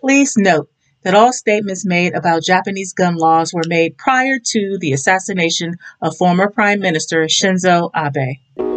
Please note that all statements made about Japanese gun laws were made prior to the assassination of former Prime Minister Shinzo Abe.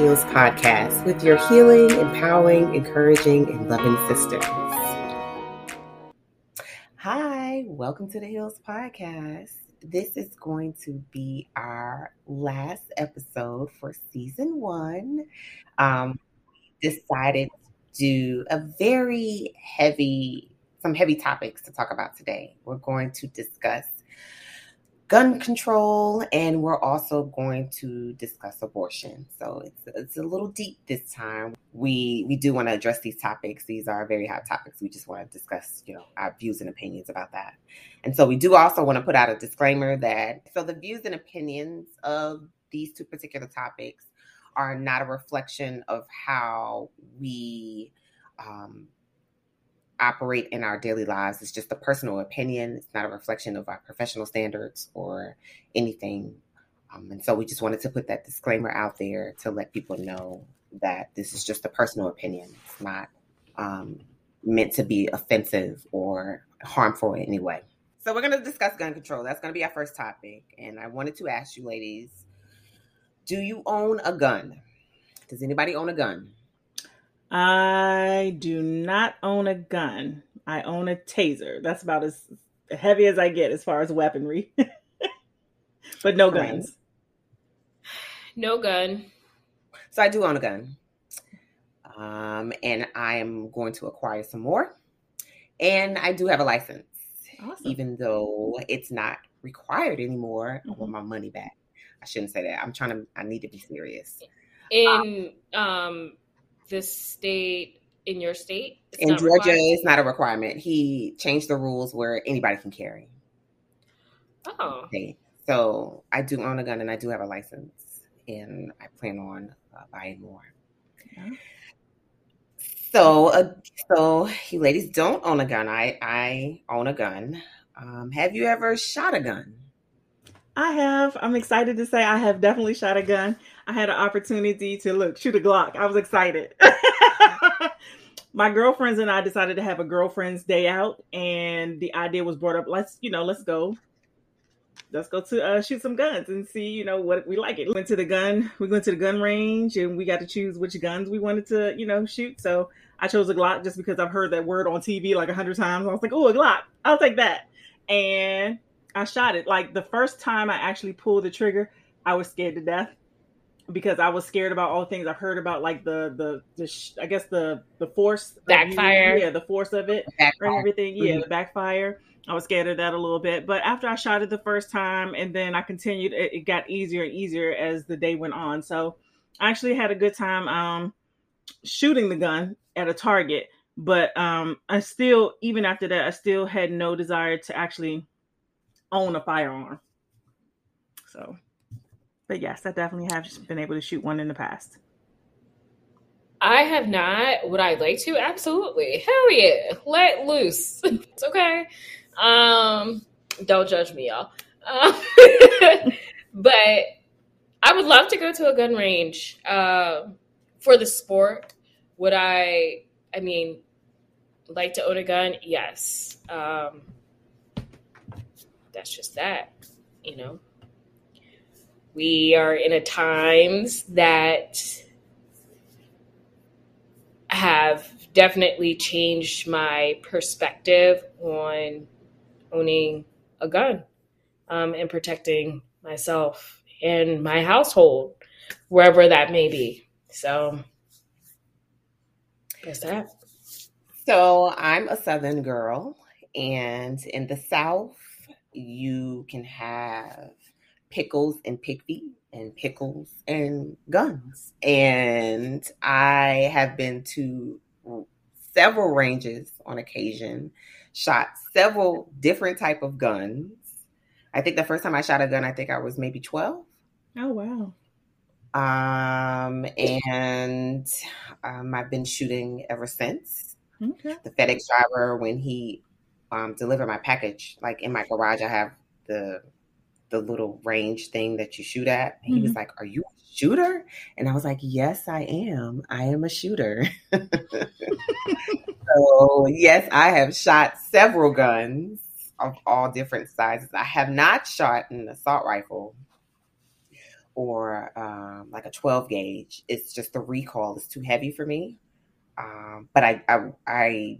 Heels Podcast with your healing, empowering, encouraging, and loving sisters. Hi, welcome to the Heels Podcast. This is going to be our last episode for season one. Um, decided to do a very heavy, some heavy topics to talk about today. We're going to discuss gun control, and we're also going to discuss abortion. So it's it's a little deep this time. We we do want to address these topics. These are very hot topics. We just want to discuss, you know, our views and opinions about that. And so we do also want to put out a disclaimer that so the views and opinions of these two particular topics are not a reflection of how we um, operate in our daily lives. It's just a personal opinion. It's not a reflection of our professional standards or anything. Um, and so we just wanted to put that disclaimer out there to let people know that this is just a personal opinion. It's not um, meant to be offensive or harmful in any way. So we're going to discuss gun control. That's going to be our first topic. And I wanted to ask you, ladies, do you own a gun? Does anybody own a gun? I do not own a gun. I own a taser. That's about as heavy as I get as far as weaponry. but no guns. No gun. So I do own a gun. Um, and I am going to acquire some more. And I do have a license. Awesome. Even though it's not required anymore, mm-hmm. I want mm-hmm. my money back. I shouldn't say that. I'm trying to I need to be serious. In um, um the state in your state? in Georgia, required? it's not a requirement. He changed the rules where anybody can carry. Oh. Okay. So I do own a gun and I do have a license, and I plan on uh, buying more. Yeah. So, uh, so you ladies don't own a gun. I I own a gun. Um, have you ever shot a gun? I have. I'm excited to say I have definitely shot a gun. I had an opportunity to look shoot a Glock. I was excited. My girlfriends and I decided to have a girlfriend's day out, and the idea was brought up. Let's you know, let's go, let's go to uh, shoot some guns and see you know what we like. It went to the gun. We went to the gun range, and we got to choose which guns we wanted to you know shoot. So I chose a Glock just because I've heard that word on TV like a hundred times. I was like, oh, a Glock, I'll take that. And I shot it. Like the first time I actually pulled the trigger, I was scared to death because I was scared about all the things I've heard about, like the the, the sh- I guess the the force backfire, yeah, the force of it backfire. and everything, yeah, mm-hmm. the backfire. I was scared of that a little bit, but after I shot it the first time, and then I continued, it, it got easier and easier as the day went on. So I actually had a good time um, shooting the gun at a target, but um, I still, even after that, I still had no desire to actually own a firearm. So, but yes, I definitely have been able to shoot one in the past. I have not. Would I like to? Absolutely. Hell yeah. Let loose. it's okay. Um, don't judge me, y'all. Um, but I would love to go to a gun range uh, for the sport. Would I? I mean, like to own a gun? Yes. Um, that's just that, you know. We are in a times that have definitely changed my perspective on owning a gun um, and protecting myself and my household, wherever that may be. So, guess that. So, I'm a Southern girl, and in the South, you can have pickles and pickfeet and pickles and guns. And I have been to several ranges on occasion, shot several different type of guns. I think the first time I shot a gun, I think I was maybe 12. Oh, wow. Um, and um, I've been shooting ever since. Okay. The FedEx driver, when he um, delivered my package, like in my garage, I have the the little range thing that you shoot at. He mm-hmm. was like, "Are you a shooter?" And I was like, "Yes, I am. I am a shooter." so yes, I have shot several guns of all different sizes. I have not shot an assault rifle or um, like a 12 gauge. It's just the recoil is too heavy for me. Um, but I, I, I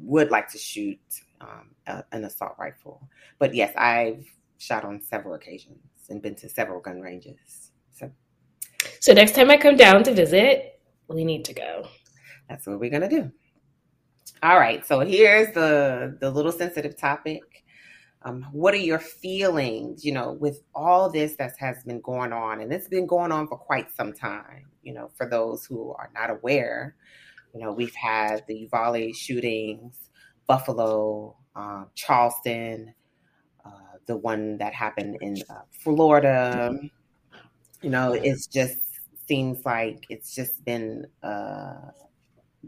would like to shoot um, a, an assault rifle. But yes, I've shot on several occasions and been to several gun ranges. So, so next time I come down to visit, we need to go. That's what we're gonna do. All right. So here's the the little sensitive topic. Um, what are your feelings, you know, with all this that has been going on? And it's been going on for quite some time, you know, for those who are not aware. You know, we've had the Uvalde shootings, Buffalo, um, Charleston, uh, the one that happened in uh, Florida. You know, it's just seems like it's just been uh,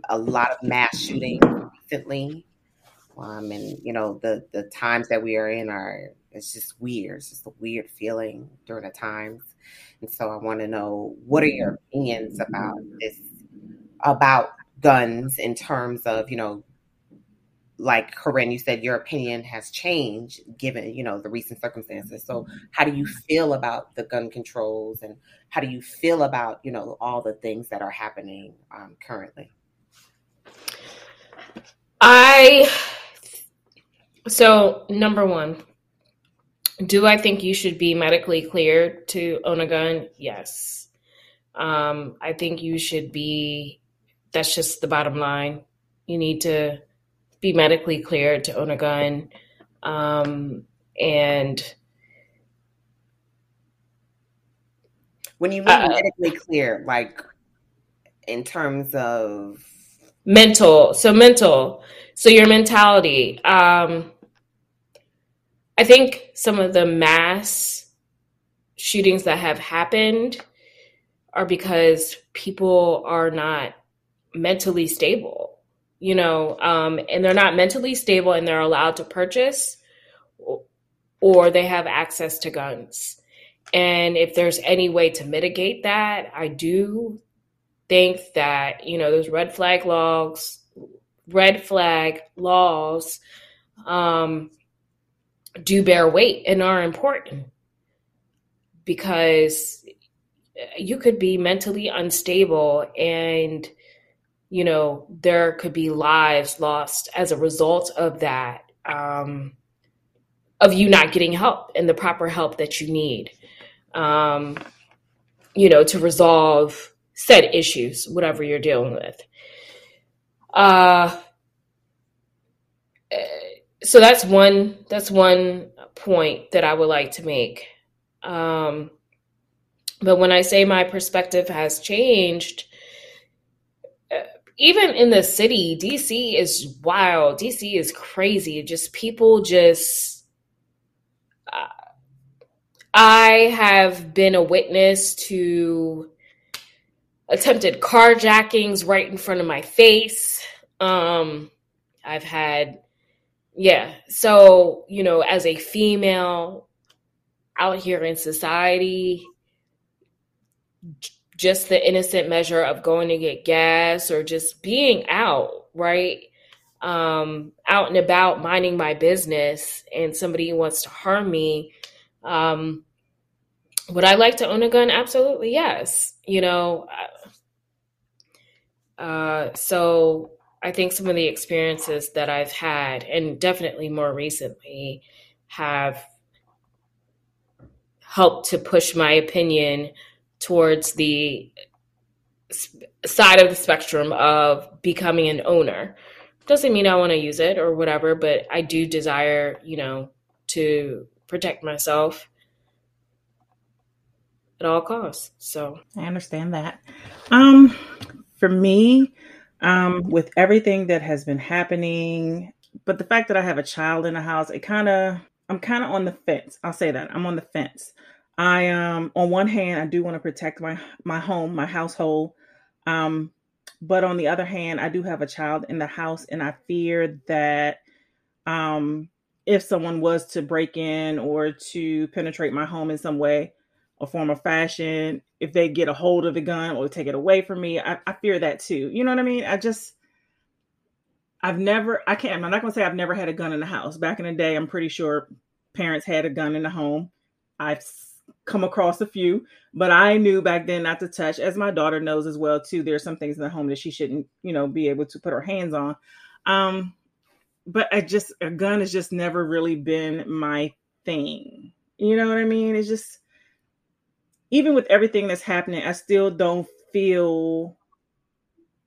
a lot of mass shootings recently um, and you know the the times that we are in are it's just weird. It's just a weird feeling during the times. And so I want to know what are your opinions about this about guns in terms of, you know, like Corinne, you said your opinion has changed given, you know, the recent circumstances. So how do you feel about the gun controls and how do you feel about, you know, all the things that are happening um, currently? I so, number one, do I think you should be medically cleared to own a gun? Yes. Um, I think you should be, that's just the bottom line. You need to be medically cleared to own a gun. Um, and when you mean uh, medically clear, like in terms of mental, so mental, so your mentality. Um, I think some of the mass shootings that have happened are because people are not mentally stable, you know, um, and they're not mentally stable and they're allowed to purchase or they have access to guns. And if there's any way to mitigate that, I do think that, you know, those red flag logs, red flag laws, um, do bear weight and are important because you could be mentally unstable and you know there could be lives lost as a result of that um, of you not getting help and the proper help that you need um, you know to resolve said issues whatever you're dealing with uh so that's one that's one point that I would like to make. Um, but when I say my perspective has changed, even in the city, DC is wild. DC is crazy. Just people just. Uh, I have been a witness to attempted carjackings right in front of my face. Um, I've had yeah. So, you know, as a female out here in society, just the innocent measure of going to get gas or just being out, right? Um, out and about minding my business and somebody wants to harm me. Um, would I like to own a gun? Absolutely, yes. You know, uh, uh so I think some of the experiences that I've had, and definitely more recently, have helped to push my opinion towards the side of the spectrum of becoming an owner. Doesn't mean I want to use it or whatever, but I do desire, you know, to protect myself at all costs. So I understand that. Um, for me, um, with everything that has been happening. But the fact that I have a child in the house, it kind of I'm kind of on the fence. I'll say that. I'm on the fence. I um on one hand I do want to protect my my home, my household. Um but on the other hand, I do have a child in the house and I fear that um if someone was to break in or to penetrate my home in some way or form of fashion, if they get a hold of the gun or take it away from me, I, I fear that too. You know what I mean? I just I've never, I can't, I'm not to say I've never had a gun in the house. Back in the day, I'm pretty sure parents had a gun in the home. I've come across a few, but I knew back then not to touch, as my daughter knows as well, too. There's some things in the home that she shouldn't, you know, be able to put her hands on. Um, but I just, a gun has just never really been my thing. You know what I mean? It's just, even with everything that's happening, I still don't feel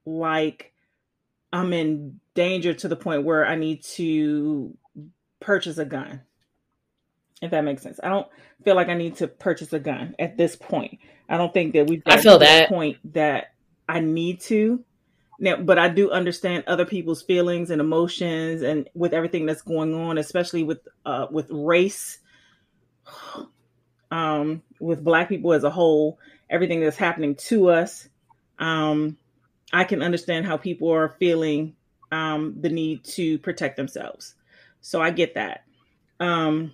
like I'm in danger to the point where I need to purchase a gun. If that makes sense. I don't feel like I need to purchase a gun at this point. I don't think that we've I feel that point that I need to. Now, but I do understand other people's feelings and emotions and with everything that's going on, especially with uh with race, um, with black people as a whole, everything that's happening to us. Um, I can understand how people are feeling um, the need to protect themselves. So I get that. Um,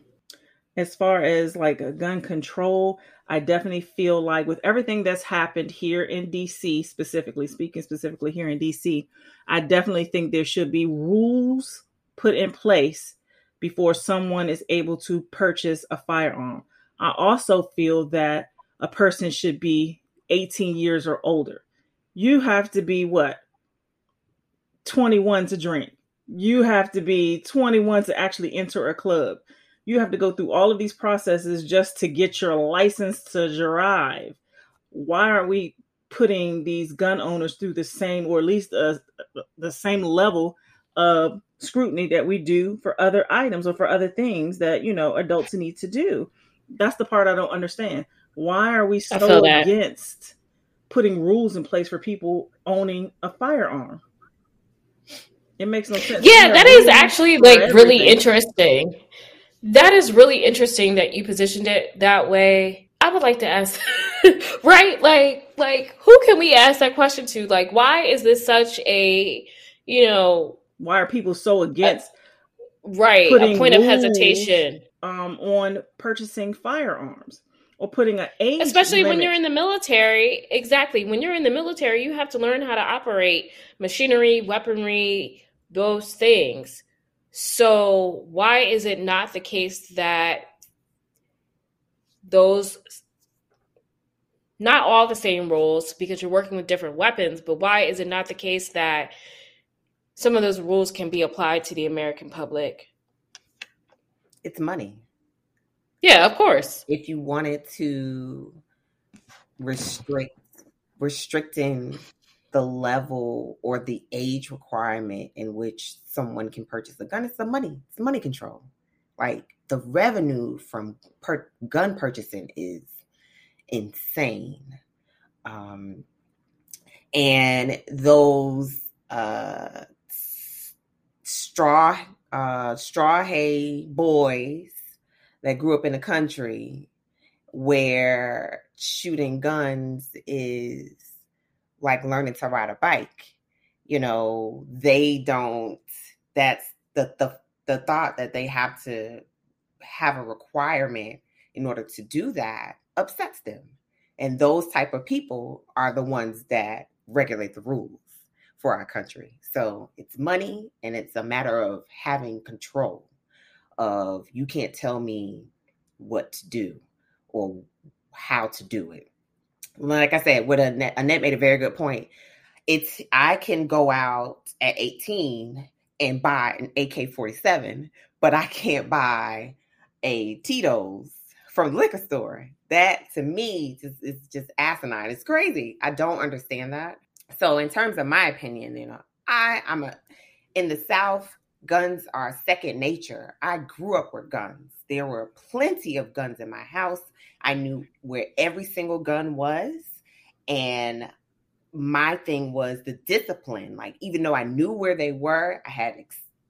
as far as like a gun control, I definitely feel like with everything that's happened here in DC, specifically speaking, specifically here in DC, I definitely think there should be rules put in place before someone is able to purchase a firearm. I also feel that a person should be 18 years or older. You have to be what 21 to drink. You have to be 21 to actually enter a club you have to go through all of these processes just to get your license to drive why aren't we putting these gun owners through the same or at least uh, the same level of scrutiny that we do for other items or for other things that you know adults need to do that's the part i don't understand why are we so against putting rules in place for people owning a firearm. It makes no sense. Yeah, that is actually like really interesting. That is really interesting that you positioned it that way. I would like to ask, right? Like, like who can we ask that question to? Like, why is this such a, you know, why are people so against? A, right, a point of hesitation um, on purchasing firearms or putting an age especially limit. when you're in the military exactly when you're in the military you have to learn how to operate machinery weaponry those things so why is it not the case that those not all the same rules because you're working with different weapons but why is it not the case that some of those rules can be applied to the american public it's money yeah, of course. If you wanted to restrict restricting the level or the age requirement in which someone can purchase a gun, it's the money. It's money control. Like the revenue from per- gun purchasing is insane. Um, and those uh, straw uh, straw hay boys that grew up in a country where shooting guns is like learning to ride a bike. You know, they don't that's the the the thought that they have to have a requirement in order to do that upsets them. And those type of people are the ones that regulate the rules for our country. So it's money and it's a matter of having control of you can't tell me what to do or how to do it. Like I said, what Annette, Annette made a very good point. It's I can go out at 18 and buy an AK-47, but I can't buy a Tito's from the liquor store. That to me is, is just asinine. It's crazy. I don't understand that. So in terms of my opinion, you know, I I'm a in the South guns are second nature. I grew up with guns. There were plenty of guns in my house. I knew where every single gun was. And my thing was the discipline. Like, even though I knew where they were, I had,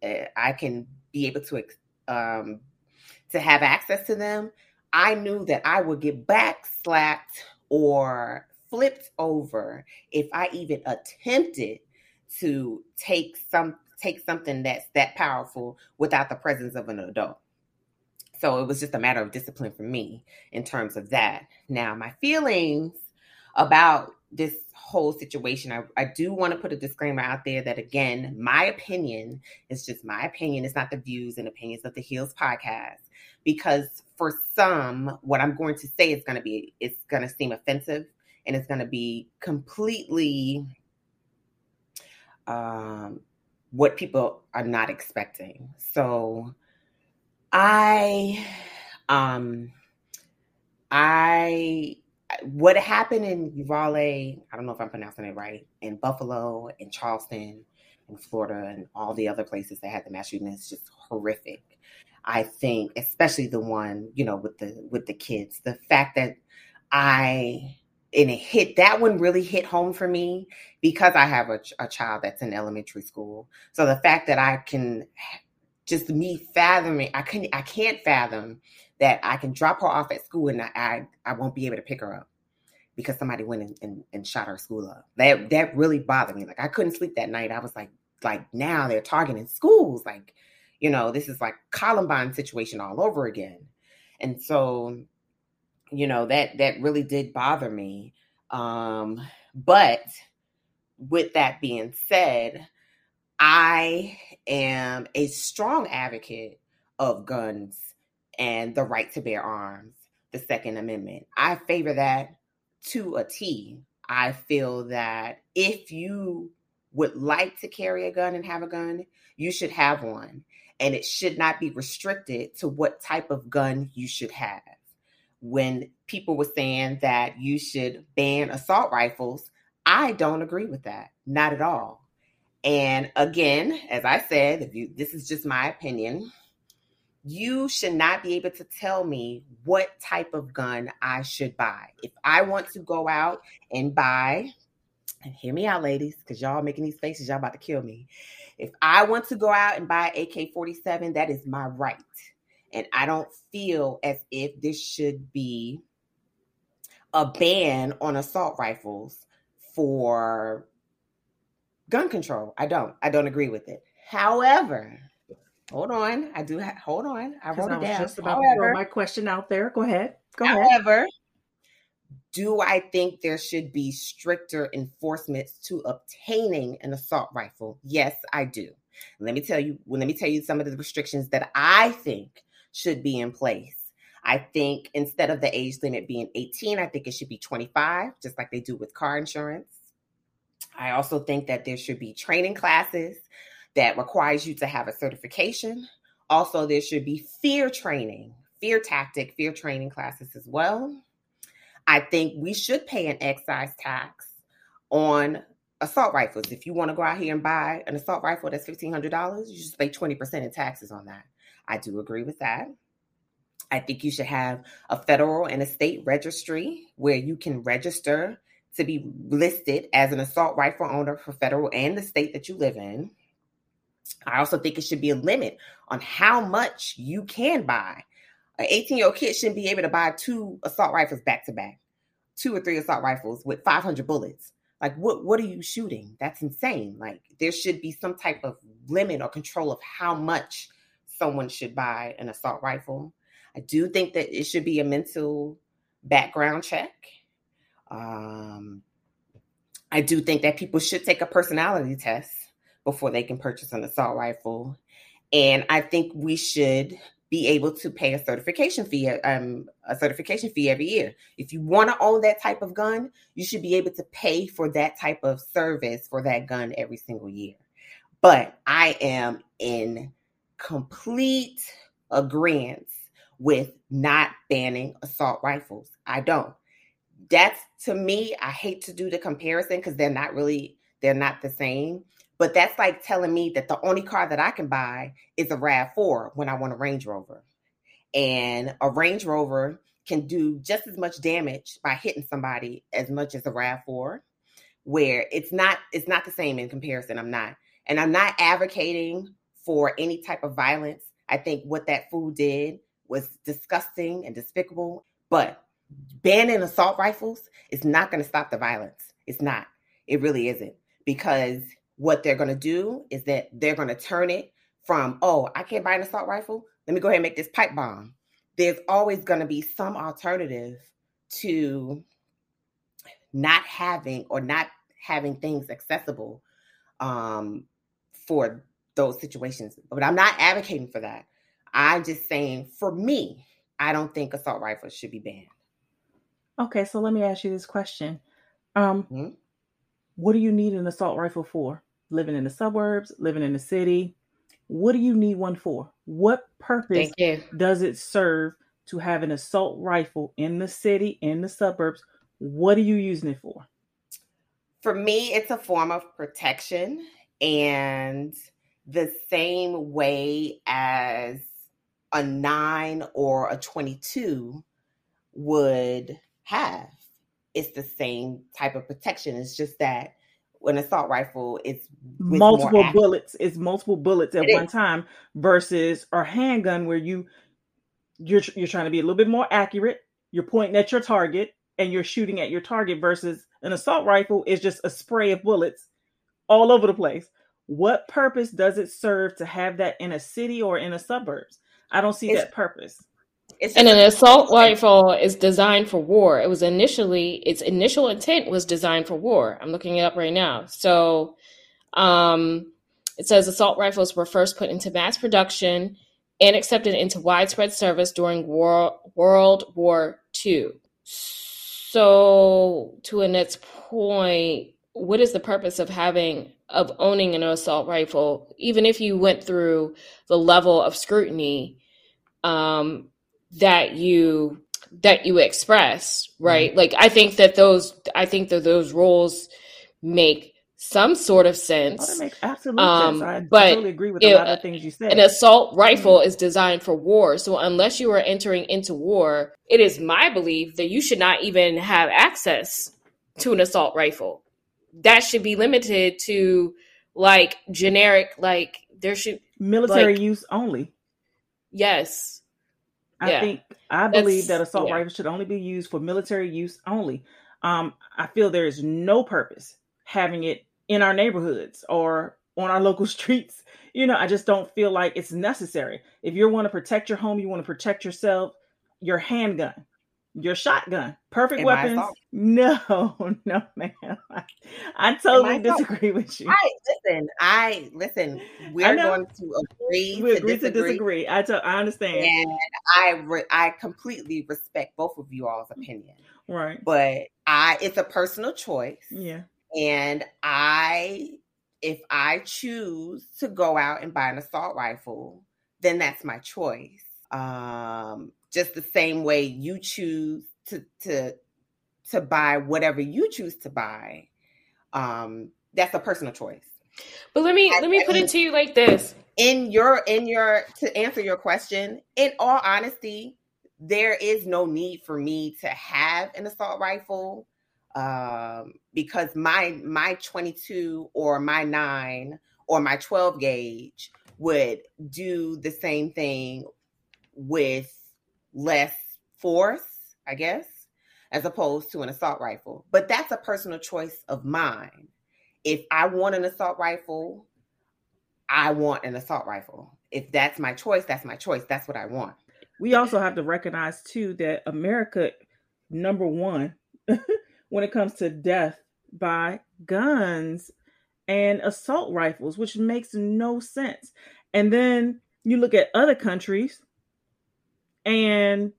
uh, I can be able to um, to have access to them, I knew that I would get back backslapped or flipped over if I even attempted to take some take something that's that powerful without the presence of an adult. So it was just a matter of discipline for me in terms of that. Now, my feelings about this whole situation, I, I do want to put a disclaimer out there that, again, my opinion is just my opinion. It's not the views and opinions of the Heels podcast. Because for some, what I'm going to say is going to be, it's going to seem offensive and it's going to be completely um, what people are not expecting. So I, um, I, what happened in Uvalde, I don't know if I'm pronouncing it right, in Buffalo, in Charleston, in Florida, and all the other places that had the mass shooting is just horrific. I think, especially the one, you know, with the with the kids, the fact that I and it hit that one really hit home for me because I have a, a child that's in elementary school. So the fact that I can just me fathoming, I couldn't, I can't fathom that I can drop her off at school and I I, I won't be able to pick her up because somebody went and, and, and shot her school up. That that really bothered me. Like I couldn't sleep that night. I was like, like now they're targeting schools. Like, you know, this is like Columbine situation all over again. And so you know that that really did bother me um but with that being said i am a strong advocate of guns and the right to bear arms the second amendment i favor that to a t i feel that if you would like to carry a gun and have a gun you should have one and it should not be restricted to what type of gun you should have when people were saying that you should ban assault rifles, I don't agree with that. Not at all. And again, as I said, if you this is just my opinion, you should not be able to tell me what type of gun I should buy. If I want to go out and buy, and hear me out, ladies, because y'all making these faces, y'all about to kill me. If I want to go out and buy AK 47, that is my right. And I don't feel as if this should be a ban on assault rifles for gun control. I don't. I don't agree with it. However, hold on. I do. Ha- hold on. I wrote I it down. Just about however, to throw my question out there. Go ahead. Go however, ahead. However, do I think there should be stricter enforcements to obtaining an assault rifle? Yes, I do. Let me tell you. Well, let me tell you some of the restrictions that I think should be in place. I think instead of the age limit being 18, I think it should be 25, just like they do with car insurance. I also think that there should be training classes that requires you to have a certification. Also, there should be fear training, fear tactic, fear training classes as well. I think we should pay an excise tax on assault rifles. If you want to go out here and buy an assault rifle that's $1,500, you should pay 20% in taxes on that. I do agree with that. I think you should have a federal and a state registry where you can register to be listed as an assault rifle owner for federal and the state that you live in. I also think it should be a limit on how much you can buy. An 18 year old kid shouldn't be able to buy two assault rifles back to back, two or three assault rifles with 500 bullets. Like, what, what are you shooting? That's insane. Like, there should be some type of limit or control of how much someone should buy an assault rifle. I do think that it should be a mental background check. Um, I do think that people should take a personality test before they can purchase an assault rifle. And I think we should be able to pay a certification fee, um, a certification fee every year. If you want to own that type of gun, you should be able to pay for that type of service for that gun every single year. But I am in complete agreement with not banning assault rifles. I don't. That's to me, I hate to do the comparison because they're not really, they're not the same. But that's like telling me that the only car that I can buy is a RAV4 when I want a Range Rover. And a Range Rover can do just as much damage by hitting somebody as much as a RAV4, where it's not, it's not the same in comparison. I'm not. And I'm not advocating for any type of violence. I think what that fool did was disgusting and despicable. But banning assault rifles is not going to stop the violence. It's not. It really isn't. Because what they're going to do is that they're going to turn it from, oh, I can't buy an assault rifle. Let me go ahead and make this pipe bomb. There's always going to be some alternative to not having or not having things accessible um, for those situations. But I'm not advocating for that. I'm just saying, for me, I don't think assault rifles should be banned. Okay, so let me ask you this question. Um, mm-hmm. What do you need an assault rifle for? Living in the suburbs, living in the city? What do you need one for? What purpose does it serve to have an assault rifle in the city, in the suburbs? What are you using it for? For me, it's a form of protection and the same way as a nine or a 22 would have. It's the same type of protection. It's just that an assault rifle is multiple bullets. It's multiple bullets at it one is. time versus a handgun where you you're you're trying to be a little bit more accurate. You're pointing at your target and you're shooting at your target versus an assault rifle is just a spray of bullets all over the place. What purpose does it serve to have that in a city or in the suburbs? I don't see it's, that purpose. And an assault rifle is designed for war. It was initially its initial intent was designed for war. I'm looking it up right now. So um, it says assault rifles were first put into mass production and accepted into widespread service during war, World War II. So, to Annette's point, what is the purpose of having of owning an assault rifle, even if you went through the level of scrutiny um, that you that you express, right? Mm-hmm. Like I think that those I think that those rules make some sort of sense. Oh, that makes absolute um, sense. I but totally agree with a lot of things you said. An assault rifle mm-hmm. is designed for war. So unless you are entering into war, it is my belief that you should not even have access to an assault rifle. That should be limited to like generic, like there should military like, use only. Yes. I yeah. think I believe That's, that assault yeah. rifles should only be used for military use only. Um, I feel there is no purpose having it in our neighborhoods or on our local streets. You know, I just don't feel like it's necessary. If you want to protect your home, you want to protect yourself, your handgun, your shotgun, perfect Am weapons. No, no, man. I, I totally disagree with you. I listen. I listen. We're going to agree. We agree to disagree. To disagree. I, t- I understand, and I re- I completely respect both of you all's opinion. Right, but I it's a personal choice. Yeah, and I, if I choose to go out and buy an assault rifle, then that's my choice. Um, just the same way you choose to to to buy whatever you choose to buy. Um, that's a personal choice. But let me I, let me put it to you like this. In your in your to answer your question, in all honesty, there is no need for me to have an assault rifle um, because my my 22 or my 9 or my 12 gauge would do the same thing with less force, I guess, as opposed to an assault rifle. But that's a personal choice of mine. If I want an assault rifle, I want an assault rifle. If that's my choice, that's my choice. That's what I want. We also have to recognize too that America number 1 when it comes to death by guns and assault rifles, which makes no sense. And then you look at other countries and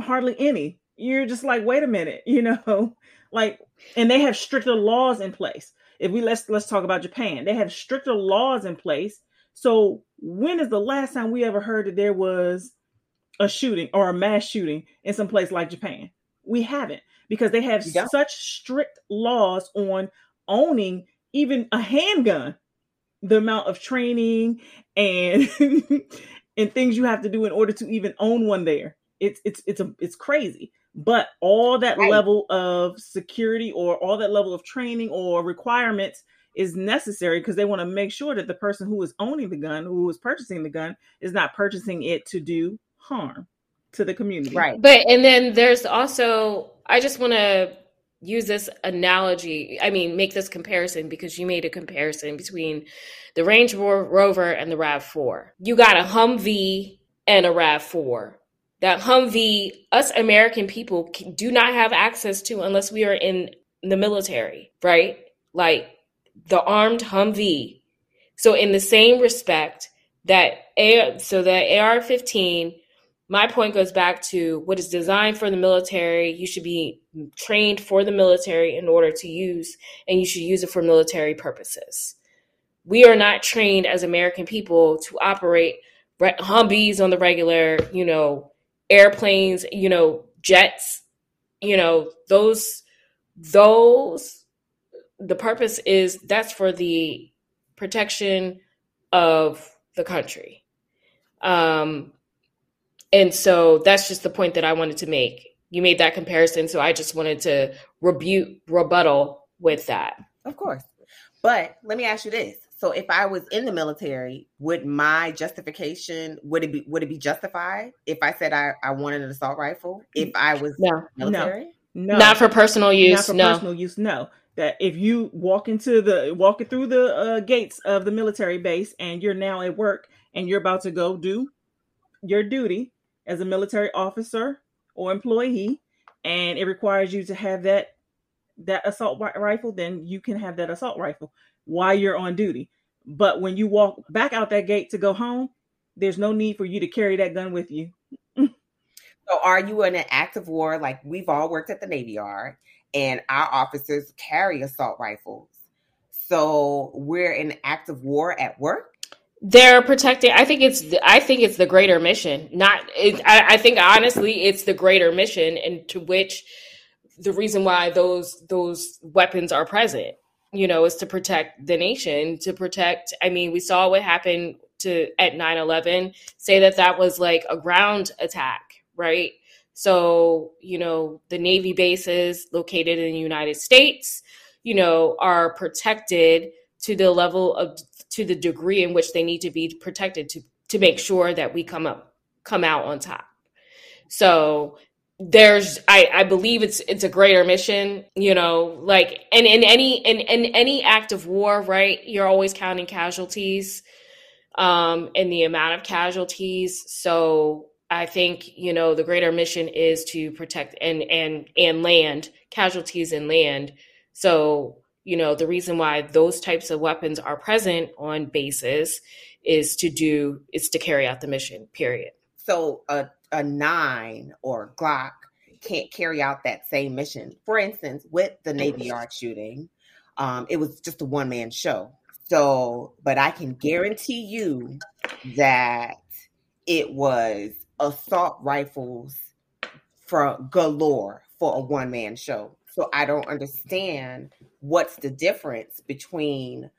hardly any. You're just like, wait a minute, you know, like, and they have stricter laws in place. If we let's let's talk about Japan, they have stricter laws in place. So when is the last time we ever heard that there was a shooting or a mass shooting in some place like Japan? We haven't because they have such strict laws on owning even a handgun the amount of training and and things you have to do in order to even own one there it's it's it's a it's crazy but all that right. level of security or all that level of training or requirements is necessary because they want to make sure that the person who is owning the gun who is purchasing the gun is not purchasing it to do harm to the community. Right. But and then there's also I just want to use this analogy. I mean, make this comparison because you made a comparison between the Range Rover and the Rav Four. You got a Humvee and a Rav Four. That Humvee, us American people do not have access to unless we are in the military, right? Like the armed Humvee. So in the same respect that A, so the AR-15 my point goes back to what is designed for the military. You should be trained for the military in order to use, and you should use it for military purposes. We are not trained as American people to operate Humvees on the regular, you know, airplanes, you know, jets, you know, those, those, the purpose is that's for the protection of the country. Um, and so that's just the point that I wanted to make. You made that comparison, so I just wanted to rebuke rebuttal with that. Of course. But let me ask you this. So if I was in the military, would my justification would it be would it be justified if I said I, I wanted an assault rifle? If I was no, military? No. no. Not for personal use. Not for no. personal use, no. That if you walk into the walking through the uh, gates of the military base and you're now at work and you're about to go do your duty, as a military officer or employee and it requires you to have that that assault rifle then you can have that assault rifle while you're on duty. But when you walk back out that gate to go home there's no need for you to carry that gun with you. So are you in an active war? Like we've all worked at the navy yard and our officers carry assault rifles. So we're in active war at work they're protecting i think it's i think it's the greater mission not it, I, I, think honestly it's the greater mission and to which the reason why those those weapons are present you know is to protect the nation to protect i mean we saw what happened to at 9-11 say that that was like a ground attack right? So you know the navy bases located in the united states you know are protected to the level of to the degree in which they need to be protected to to make sure that we come up come out on top. So there's I, I believe it's it's a greater mission, you know, like and in any in, in any act of war, right, you're always counting casualties um and the amount of casualties. So I think, you know, the greater mission is to protect and and and land, casualties in land. So you know, the reason why those types of weapons are present on bases is to do is to carry out the mission. Period. So a a nine or Glock can't carry out that same mission. For instance, with the Navy Yard shooting, um, it was just a one man show. So, but I can guarantee you that it was assault rifles from galore for a one man show. So I don't understand what's the difference between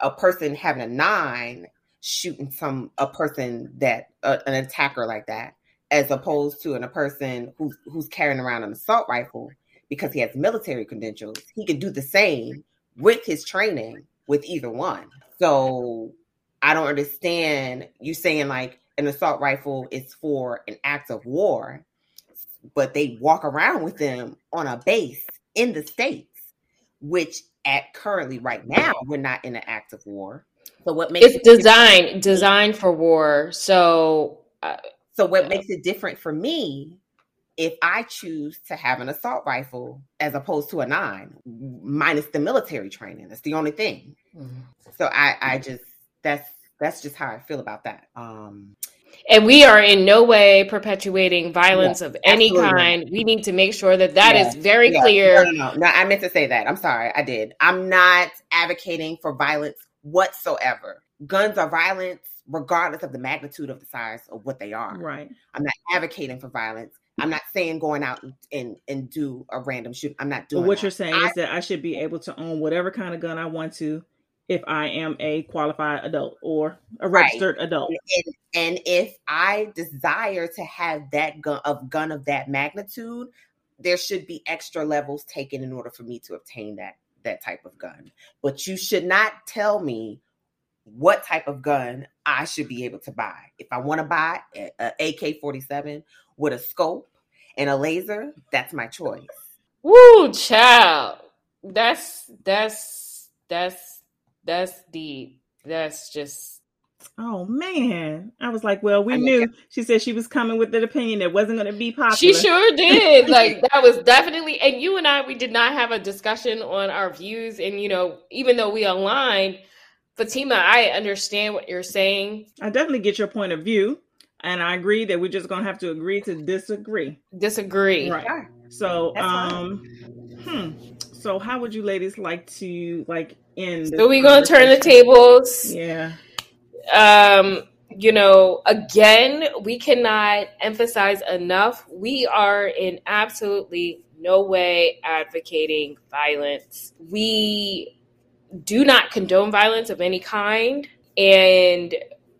a person having a nine shooting some a person that uh, an attacker like that as opposed to an, a person who's who's carrying around an assault rifle because he has military credentials he can do the same with his training with either one. So i don't understand you saying like an assault rifle is for an act of war but they walk around with them on a base in the states which at currently right now we're not in an active war. So what makes it's it designed designed for war. So uh, so what makes it different for me if I choose to have an assault rifle as opposed to a nine, minus the military training. That's the only thing. Mm-hmm. So I I just that's that's just how I feel about that. Um and we are in no way perpetuating violence yes, of any absolutely. kind. We need to make sure that that yes, is very yes. clear. No, no, no, no. I meant to say that. I'm sorry. I did. I'm not advocating for violence whatsoever. Guns are violence regardless of the magnitude of the size of what they are. Right. I'm not advocating for violence. I'm not saying going out and and do a random shoot. I'm not doing. But what that. you're saying I, is that I should be able to own whatever kind of gun I want to if I am a qualified adult or a registered right. adult. And, and, if I desire to have that gun of gun of that magnitude, there should be extra levels taken in order for me to obtain that that type of gun. But you should not tell me what type of gun I should be able to buy. If I want to buy an AK 47 with a scope and a laser, that's my choice. Woo, child. That's that's that's that's deep. That's just Oh man. I was like, well, we knew she said she was coming with an opinion that wasn't going to be popular. She sure did. like that was definitely and you and I we did not have a discussion on our views and you know, even though we aligned, Fatima, I understand what you're saying. I definitely get your point of view. And I agree that we're just gonna have to agree to disagree. Disagree. Right. So um hmm. So how would you ladies like to like end So we're gonna turn the tables. Yeah. Um, you know, again, we cannot emphasize enough. We are in absolutely no way advocating violence. We do not condone violence of any kind. And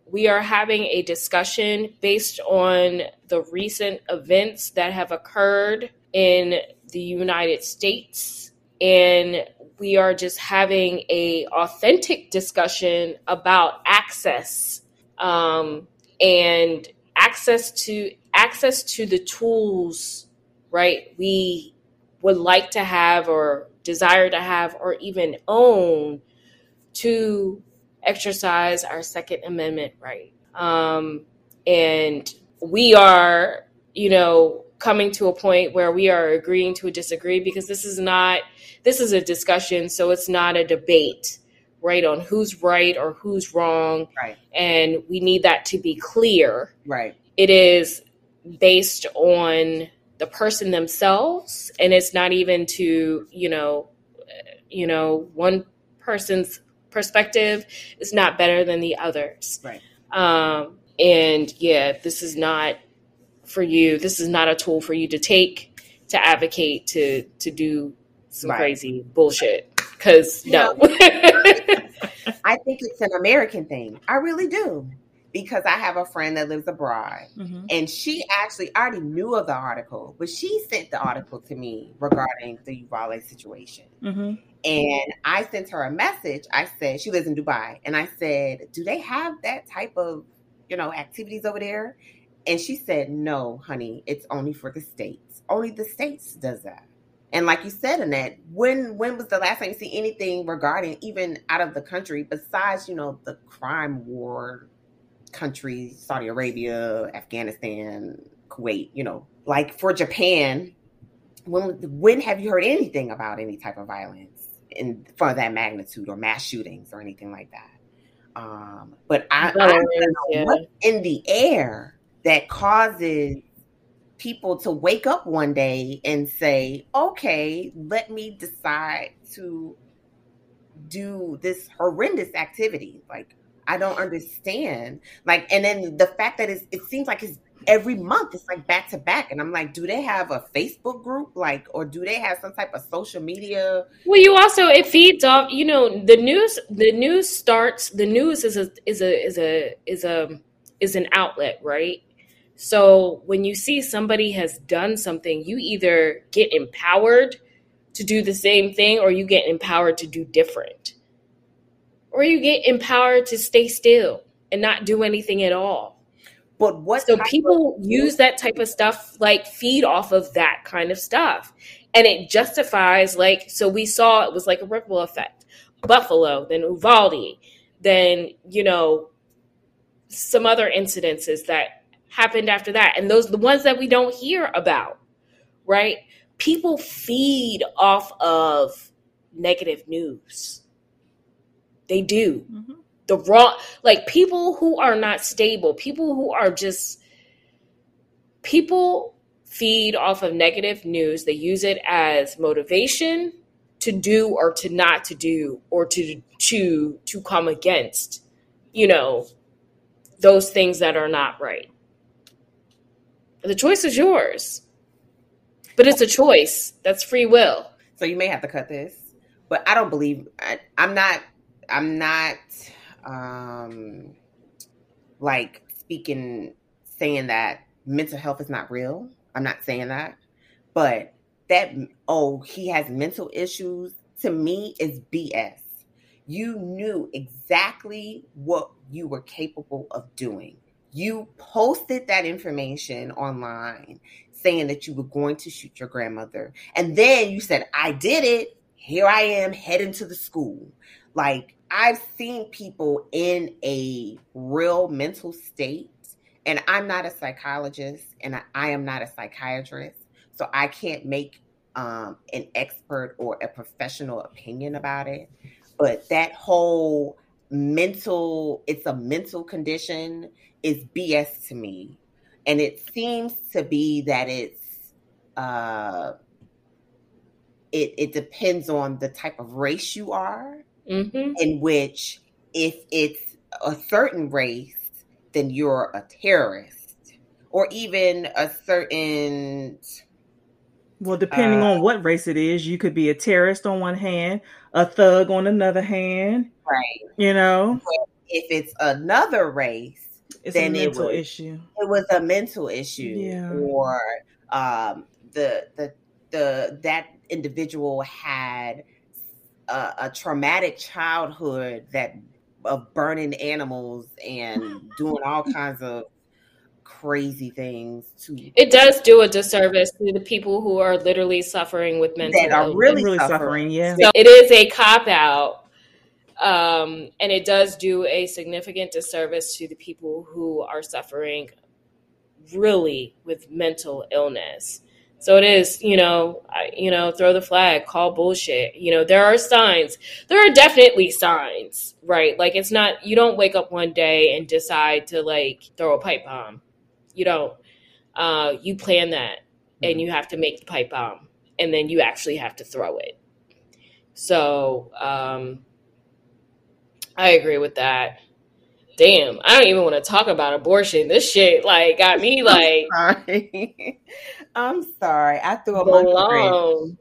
we are having a discussion based on the recent events that have occurred in the United States. And we are just having a authentic discussion about access um, and access to access to the tools right we would like to have or desire to have or even own to exercise our second amendment right. Um, and we are you know coming to a point where we are agreeing to disagree because this is not this is a discussion, so it's not a debate, right, on who's right or who's wrong. Right. And we need that to be clear. Right. It is based on the person themselves, and it's not even to, you know, you know, one person's perspective is not better than the others. Right. Um, and yeah, this is not for you. This is not a tool for you to take to advocate to to do some right. crazy bullshit. Because no. I think it's an American thing. I really do. Because I have a friend that lives abroad mm-hmm. and she actually already knew of the article, but she sent the article to me regarding the Uvalde situation. Mm-hmm. And I sent her a message. I said, she lives in Dubai. And I said, do they have that type of, you know, activities over there? And she said, no, honey, it's only for the States. Only the States does that. And like you said, Annette, when when was the last time you see anything regarding even out of the country besides, you know, the crime war countries, Saudi Arabia, Afghanistan, Kuwait, you know, like for Japan, when when have you heard anything about any type of violence in for that magnitude or mass shootings or anything like that? Um, but I, I don't know yeah. what's in the air that causes people to wake up one day and say, okay, let me decide to do this horrendous activity. Like, I don't understand. Like, and then the fact that it seems like it's every month, it's like back to back. And I'm like, do they have a Facebook group? Like, or do they have some type of social media? Well, you also, it feeds off, you know, the news, the news starts, the news is a, is a, is a, is a, is an outlet, right? So when you see somebody has done something, you either get empowered to do the same thing or you get empowered to do different. Or you get empowered to stay still and not do anything at all. But what so people of- use that type of stuff like feed off of that kind of stuff. And it justifies like so we saw it was like a ripple effect. Buffalo, then Uvalde, then you know some other incidences that happened after that. And those the ones that we don't hear about, right? People feed off of negative news. They do. Mm-hmm. The wrong like people who are not stable, people who are just people feed off of negative news. They use it as motivation to do or to not to do or to to to come against, you know, those things that are not right. The choice is yours. But it's a choice. That's free will. So you may have to cut this. But I don't believe I, I'm not I'm not um like speaking saying that mental health is not real. I'm not saying that. But that oh, he has mental issues to me is BS You knew exactly what you were capable of doing. You posted that information online saying that you were going to shoot your grandmother. And then you said, I did it. Here I am heading to the school. Like, I've seen people in a real mental state, and I'm not a psychologist and I, I am not a psychiatrist. So I can't make um, an expert or a professional opinion about it. But that whole mental, it's a mental condition, is BS to me. And it seems to be that it's, uh, it, it depends on the type of race you are, Mm-hmm. in which if it's a certain race, then you're a terrorist, or even a certain Well, depending Uh, on what race it is, you could be a terrorist on one hand, a thug on another hand. right. You know, If it's another race, it's Then a it mental would- issue. it was a mental issue, Yeah. or um, the the the that individual had a, a traumatic childhood that of burning animals and doing all kinds of crazy things to It does do a disservice to the people who are literally suffering with mental that are really, Really suffering. suffering, yeah. So it is a cop out, um, and it does do a significant disservice to the people who are suffering really with mental illness. So it is, you know, I, you know, throw the flag, call bullshit. You know, there are signs. There are definitely signs, right? Like it's not you don't wake up one day and decide to like throw a pipe bomb. You don't. Uh, you plan that, and you have to make the pipe bomb, and then you actually have to throw it. So um, I agree with that. Damn, I don't even want to talk about abortion. This shit like got me like sorry. I'm sorry. I threw a monkey.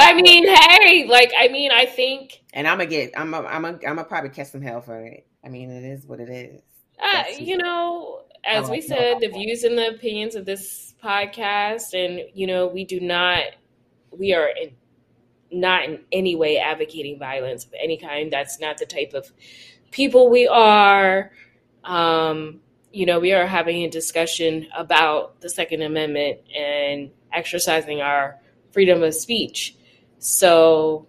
I mean, hey, like I mean, I think And I'm gonna get I'm a, I'm a, I'm gonna probably catch some hell for it. I mean, it is what it is. uh, you know, as we said, the views and the opinions of this podcast, and you know, we do not, we are in, not in any way advocating violence of any kind. That's not the type of people we are. Um, you know, we are having a discussion about the Second Amendment and exercising our freedom of speech. So,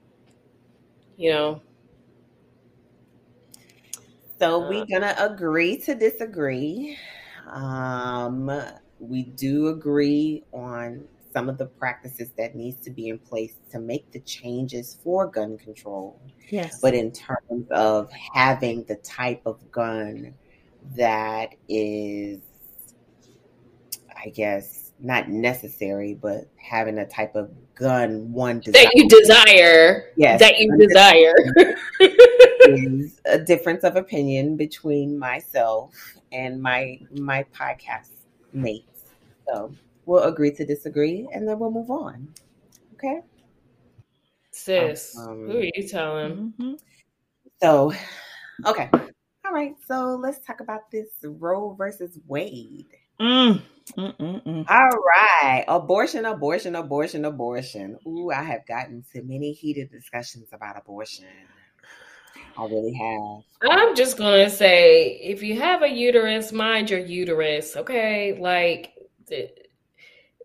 you know, So Uh, we're gonna agree to disagree. Um, we do agree on some of the practices that needs to be in place to make the changes for gun control. Yes. But in terms of having the type of gun that is, I guess, not necessary, but having a type of gun one that you desire, Yes. that you desire. is a difference of opinion between myself and my my podcast mates. So we'll agree to disagree, and then we'll move on. Okay. Sis, Um, who are you telling? Mhm. So, okay. All right. So let's talk about this Roe versus Wade. Mm. Mm, mm, mm. All right. Abortion, abortion, abortion, abortion. Ooh, I have gotten to many heated discussions about abortion. I really have. I'm just gonna say, if you have a uterus, mind your uterus, okay? Like, th-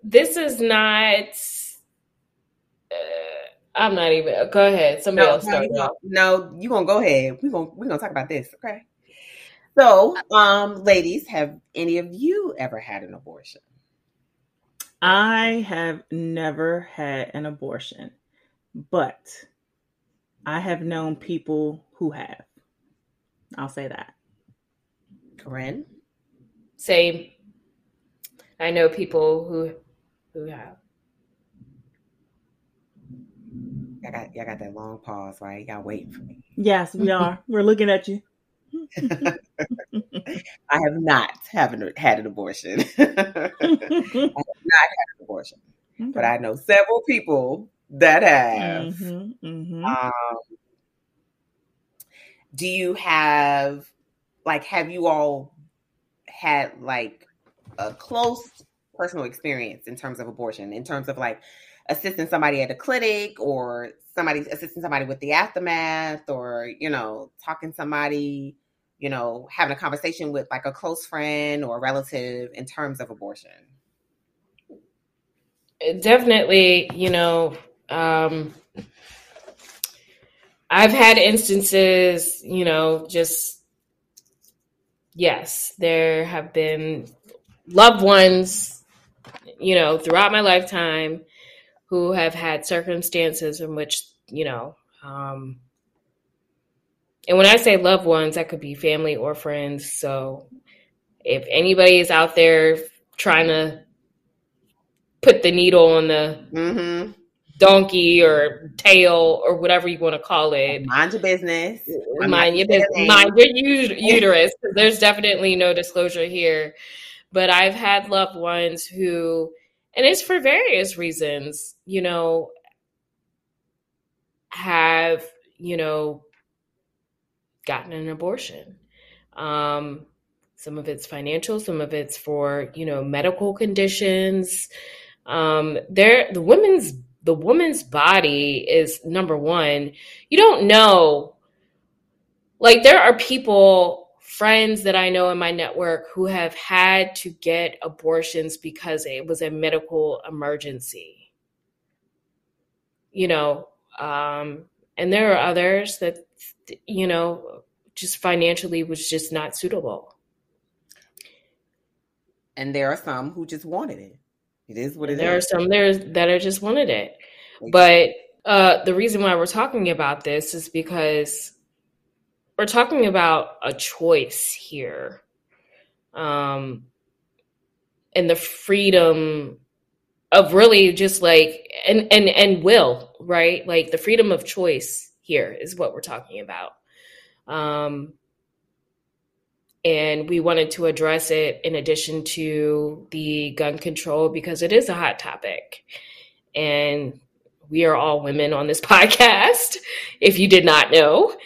this is not. Uh, I'm not even. Go ahead. Somebody No, else no, start. gonna, no, you gonna go ahead. We're gonna we're gonna talk about this, okay? So, um, ladies, have any of you ever had an abortion? I have never had an abortion, but I have known people who have. I'll say that. Corinne? Same. I know people who who have. Y'all got y'all got that long pause, right? Y'all waiting for me. Yes, we are. We're looking at you. I have not having had an abortion. I haven't had an abortion. abortion, but I know several people that have. hmm hmm Um, do you have like have you all had like a close personal experience in terms of abortion, in terms of like assisting somebody at a clinic or somebody assisting somebody with the aftermath or, you know, talking somebody, you know, having a conversation with like a close friend or relative in terms of abortion? Definitely, you know, um, I've had instances, you know, just yes, there have been loved ones, you know, throughout my lifetime who have had circumstances in which, you know, um, and when I say loved ones, that could be family or friends. So if anybody is out there trying to put the needle on the mm-hmm. donkey or tail or whatever you want to call it, mind your business. Mind your business. Mind your uterus. There's definitely no disclosure here. But I've had loved ones who and it's for various reasons, you know, have, you know, gotten an abortion. Um, some of it's financial, some of it's for, you know, medical conditions. Um, there the women's the woman's body is number one. You don't know. Like there are people friends that I know in my network who have had to get abortions because it was a medical emergency. You know, um, and there are others that, you know, just financially was just not suitable. And there are some who just wanted it. It is what it there is. are some there that are just wanted it. But uh, the reason why we're talking about this is because we're talking about a choice here um and the freedom of really just like and and and will right like the freedom of choice here is what we're talking about. Um and we wanted to address it in addition to the gun control because it is a hot topic. And we are all women on this podcast if you did not know.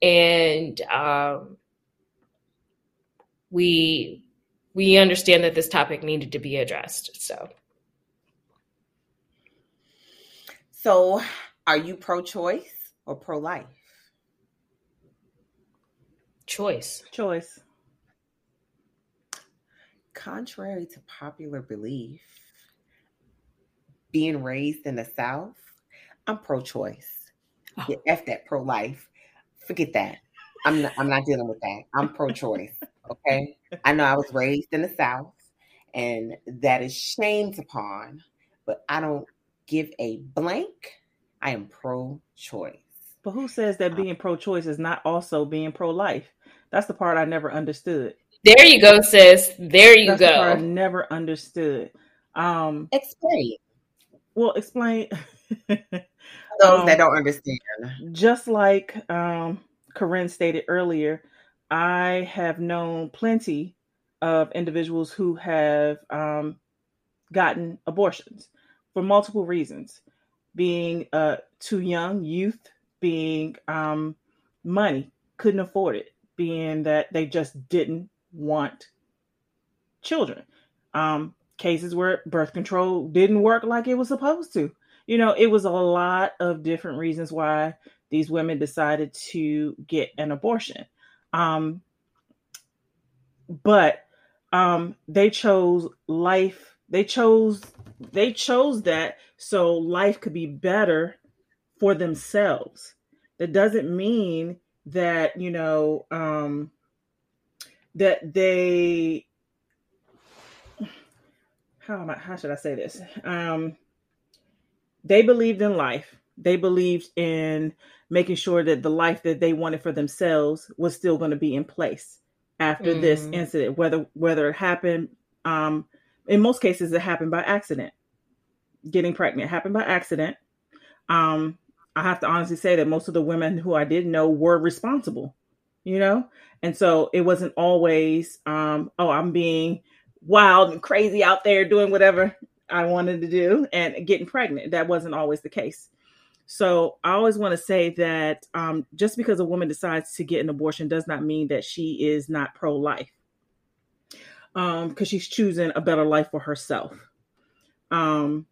And um, we we understand that this topic needed to be addressed. So, so are you pro-choice or pro-life? Choice. Choice. Contrary to popular belief, being raised in the South, I'm pro-choice. Oh. Yeah, F that pro-life forget that. I'm not, I'm not dealing with that. I'm pro-choice. Okay. I know I was raised in the South, and that is shamed upon, but I don't give a blank. I am pro-choice. But who says that being pro-choice is not also being pro-life? That's the part I never understood. There you go, sis. There you That's go. The part I never understood. Um, explain. Well, explain. those um, that don't understand. Just like um, Corinne stated earlier, I have known plenty of individuals who have um, gotten abortions for multiple reasons being uh, too young, youth, being um, money, couldn't afford it, being that they just didn't want children. Um, cases where birth control didn't work like it was supposed to you know, it was a lot of different reasons why these women decided to get an abortion. Um, but um, they chose life. They chose they chose that so life could be better for themselves. That doesn't mean that you know um, that they how am I, how should I say this? Um, they believed in life. They believed in making sure that the life that they wanted for themselves was still going to be in place after mm. this incident, whether whether it happened. Um, in most cases, it happened by accident. Getting pregnant happened by accident. Um, I have to honestly say that most of the women who I did know were responsible, you know, and so it wasn't always, um, oh, I'm being wild and crazy out there doing whatever. I wanted to do and getting pregnant. That wasn't always the case. So I always want to say that um, just because a woman decides to get an abortion does not mean that she is not pro life. um because she's choosing a better life for herself um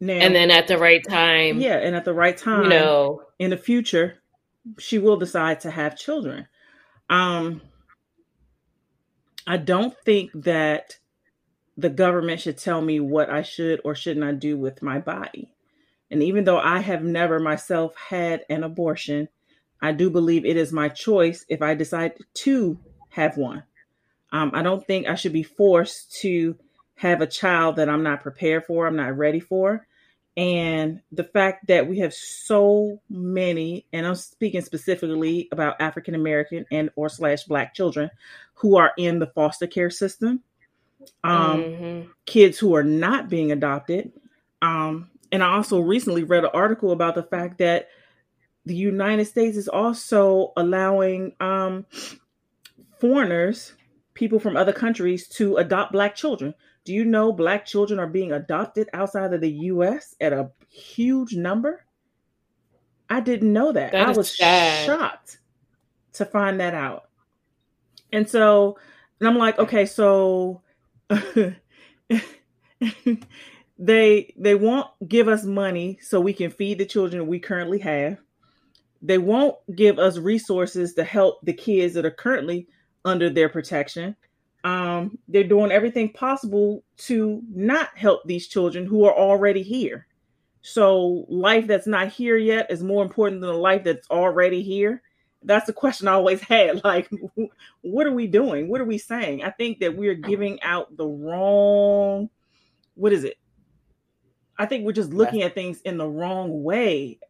now, and then at the right time, yeah and at the right time you know, in the future she will decide to have children. Um i don't think that the government should tell me what i should or should not I do with my body. And even though i have never myself had an abortion i do believe it is my choice if i decide to have one. Um, i don't think i should be forced to have a child that i'm not prepared for i'm not ready for and the fact that we have so many and i'm speaking specifically about african american and or slash black children who are in the foster care system um, mhm. kids who are not being adopted um, and i also recently read an article about the fact that the united states is also allowing um, foreigners people from other countries to adopt black children do you know black children are being adopted outside of the US at a huge number? I didn't know that. That I was sad. shocked to find that out. And so, and I'm like, okay, so they they won't give us money so we can feed the children we currently have. They won't give us resources to help the kids that are currently under their protection um, they're doing everything possible to not help these children who are already here. So, life that's not here yet is more important than the life that's already here. That's the question I always had. Like, what are we doing? What are we saying? I think that we're giving out the wrong, what is it? I think we're just looking at things in the wrong way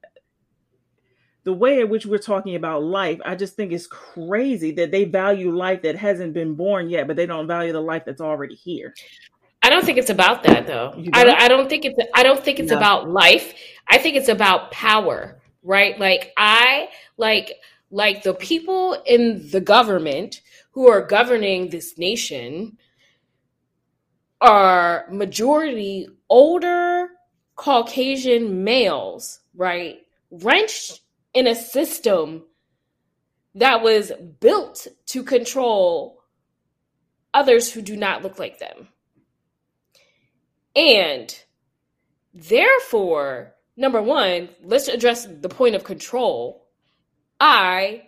the way in which we're talking about life, I just think it's crazy that they value life that hasn't been born yet, but they don't value the life that's already here. I don't think it's about that though. I, don't? I don't think it's I don't think it's No. about life. I think it's about power, right? Like I like like the people in the government who are governing this nation are majority older Caucasian males, right? Wrenched in a system that was built to control others who do not look like them. And therefore, number one, let's address the point of control. I,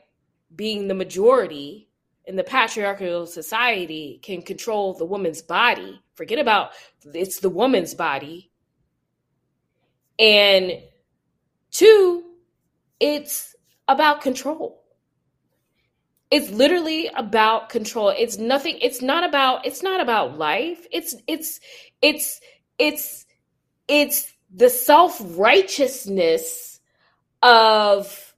being the majority in the patriarchal society, can control the woman's body. Forget about it's the woman's body. And two, it's about control. It's literally about control. It's nothing, it's not about, it's not about life. It's, it's, it's, it's, it's the self-righteousness of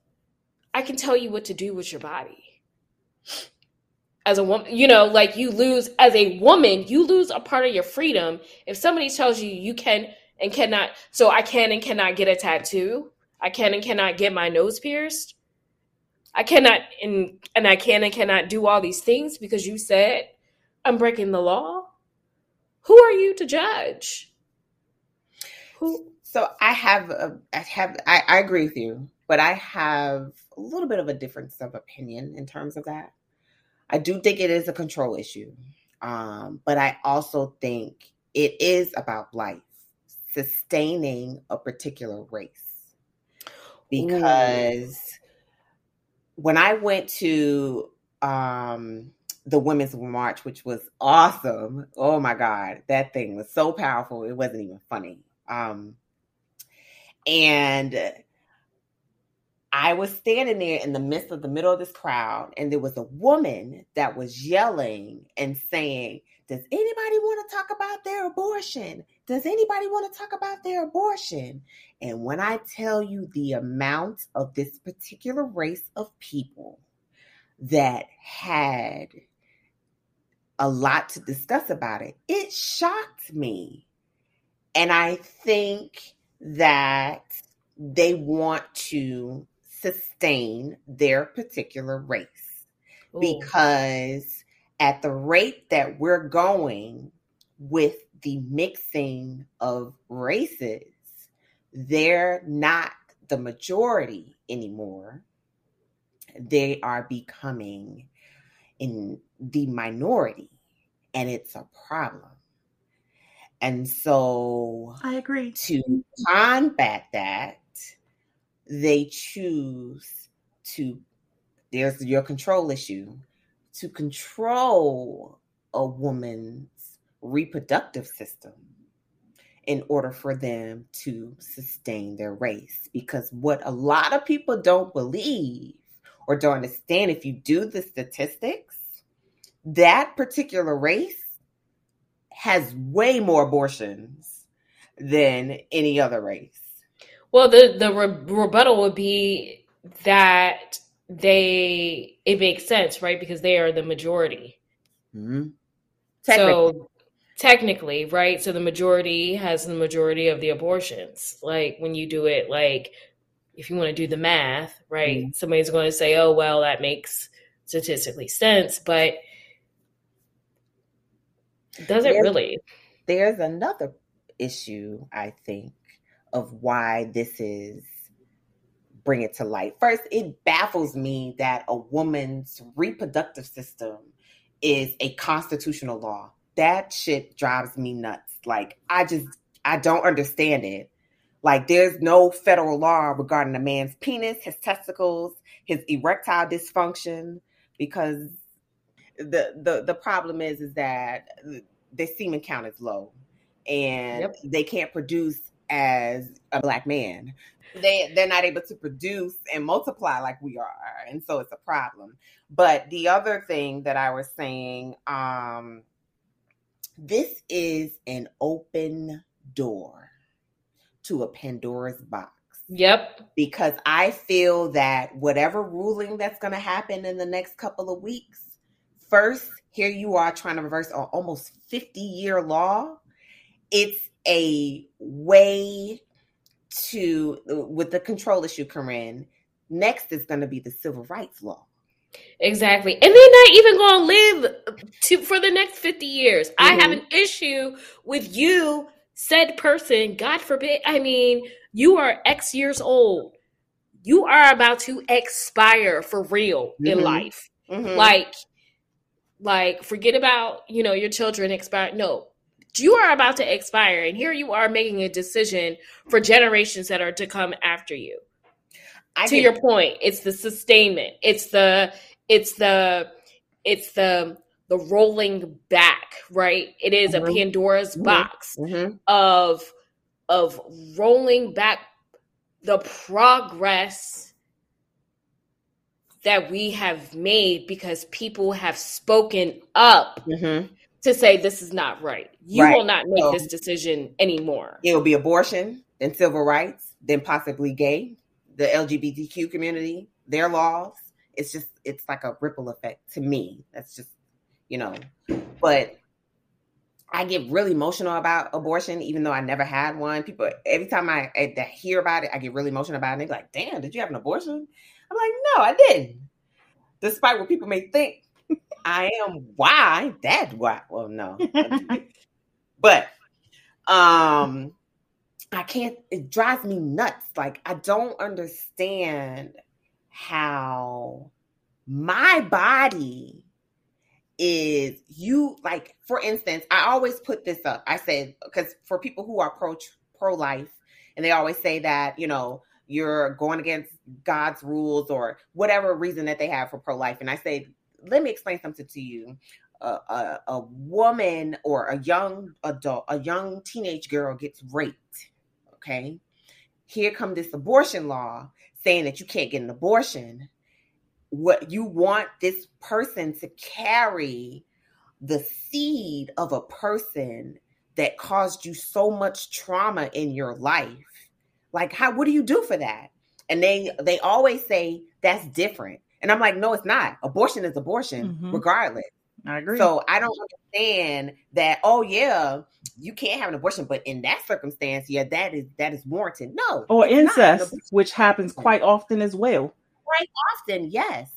I can tell you what to do with your body. As a woman, you know, like you lose as a woman, you lose a part of your freedom if somebody tells you you can and cannot. So I can and cannot get a tattoo. I can and cannot get my nose pierced. I cannot and and I can and cannot do all these things because you said I'm breaking the law. Who are you to judge? Who So I have a, I have I, I agree with you, but I have a little bit of a difference of opinion in terms of that. I do think it is a control issue, um, but I also think it is about life, sustaining a particular race. Because when I went to um, the Women's March, which was awesome, oh my God, that thing was so powerful, it wasn't even funny. Um, and I was standing there in the midst of the middle of this crowd, and there was a woman that was yelling and saying, Does anybody want to talk about their abortion? Does anybody want to talk about their abortion? And when I tell you the amount of this particular race of people that had a lot to discuss about it, it shocked me. And I think that they want to sustain their particular race Ooh. because at the rate that we're going with the mixing of races, they're not the majority anymore. They are becoming in the minority, and it's a problem. And so I agree. To combat that, they choose to, there's your control issue, to control a woman's reproductive system in order for them to sustain their race. Because what a lot of people don't believe or don't understand, if you do the statistics, that particular race has way more abortions than any other race. Well, the the re- rebuttal would be that they it makes sense, right? Because they are the majority. Mm-hmm. Technically. So technically, right? So the majority has the majority of the abortions. Like when you do it, like if you want to do the math, right? Mm-hmm. Somebody's going to say, "Oh, well, that makes statistically sense," but does it really? There's another issue, I think, of why this is bring it to light. First, it baffles me that a woman's reproductive system is a constitutional law. That shit drives me nuts. Like I just I don't understand it. Like there's no federal law regarding a man's penis, his testicles, his erectile dysfunction because the the the problem is is that the semen count is low and yep. they can't produce as a black man they they're not able to produce and multiply like we are and so it's a problem but the other thing that i was saying um this is an open door to a pandora's box Yep. Because I feel that whatever ruling that's going to happen in the next couple of weeks, first, here you are trying to reverse an almost 50 year law. It's a way to, with the control issue, Corinne, next is going to be the civil rights law. Exactly. And they're not even going to live to, for the next 50 years. Mm-hmm. I have mm-hmm. an issue with you, said person, God forbid. I mean, you are X years old. You are about to expire for real mm-hmm. in life. Mm-hmm. Like, like, forget about, you know, your children expire. No, you are about to expire. And here you are making a decision for generations that are to come after you. I to your point, it's the sustainment. It's the, it's the, it's the, the rolling back, right? It is mm-hmm. a Pandora's mm-hmm. box mm-hmm. of, of rolling back the progress that we have made because people have spoken up mm-hmm. To say this is not right. You right. will not make so, this decision anymore. It will be abortion, then civil rights, then possibly gay, the LGBTQ community, their laws. It's just it's like a ripple effect to me. That's just you know, but I get really emotional about abortion, even though I never had one. People, every time I, I hear about it, I get really emotional about it. And they're like, "Damn, did you have an abortion?" I'm like, no, I didn't. Despite what people may think, I am why that why. Well, no, but um, I can't. It drives me nuts. Like I don't understand how my body is you like for instance i always put this up i said because for people who are pro pro life and they always say that you know you're going against God's rules or whatever reason that they have for pro life. And I say, let me explain something to you. A, a woman or a young adult, a young teenage girl gets raped. Okay. Here come this abortion law saying that you can't get an abortion. What you want this person to carry the seed of a person that caused you so much trauma in your life like, how? What do you do for that? And they they always say that's different, and I'm like, no, it's not. Abortion is abortion, mm-hmm. regardless. I agree. So I don't understand that. Oh yeah, you can't have an abortion, but in that circumstance, yeah, that is that is warranted. No, or incest, which happens quite often as well. Quite often, yes.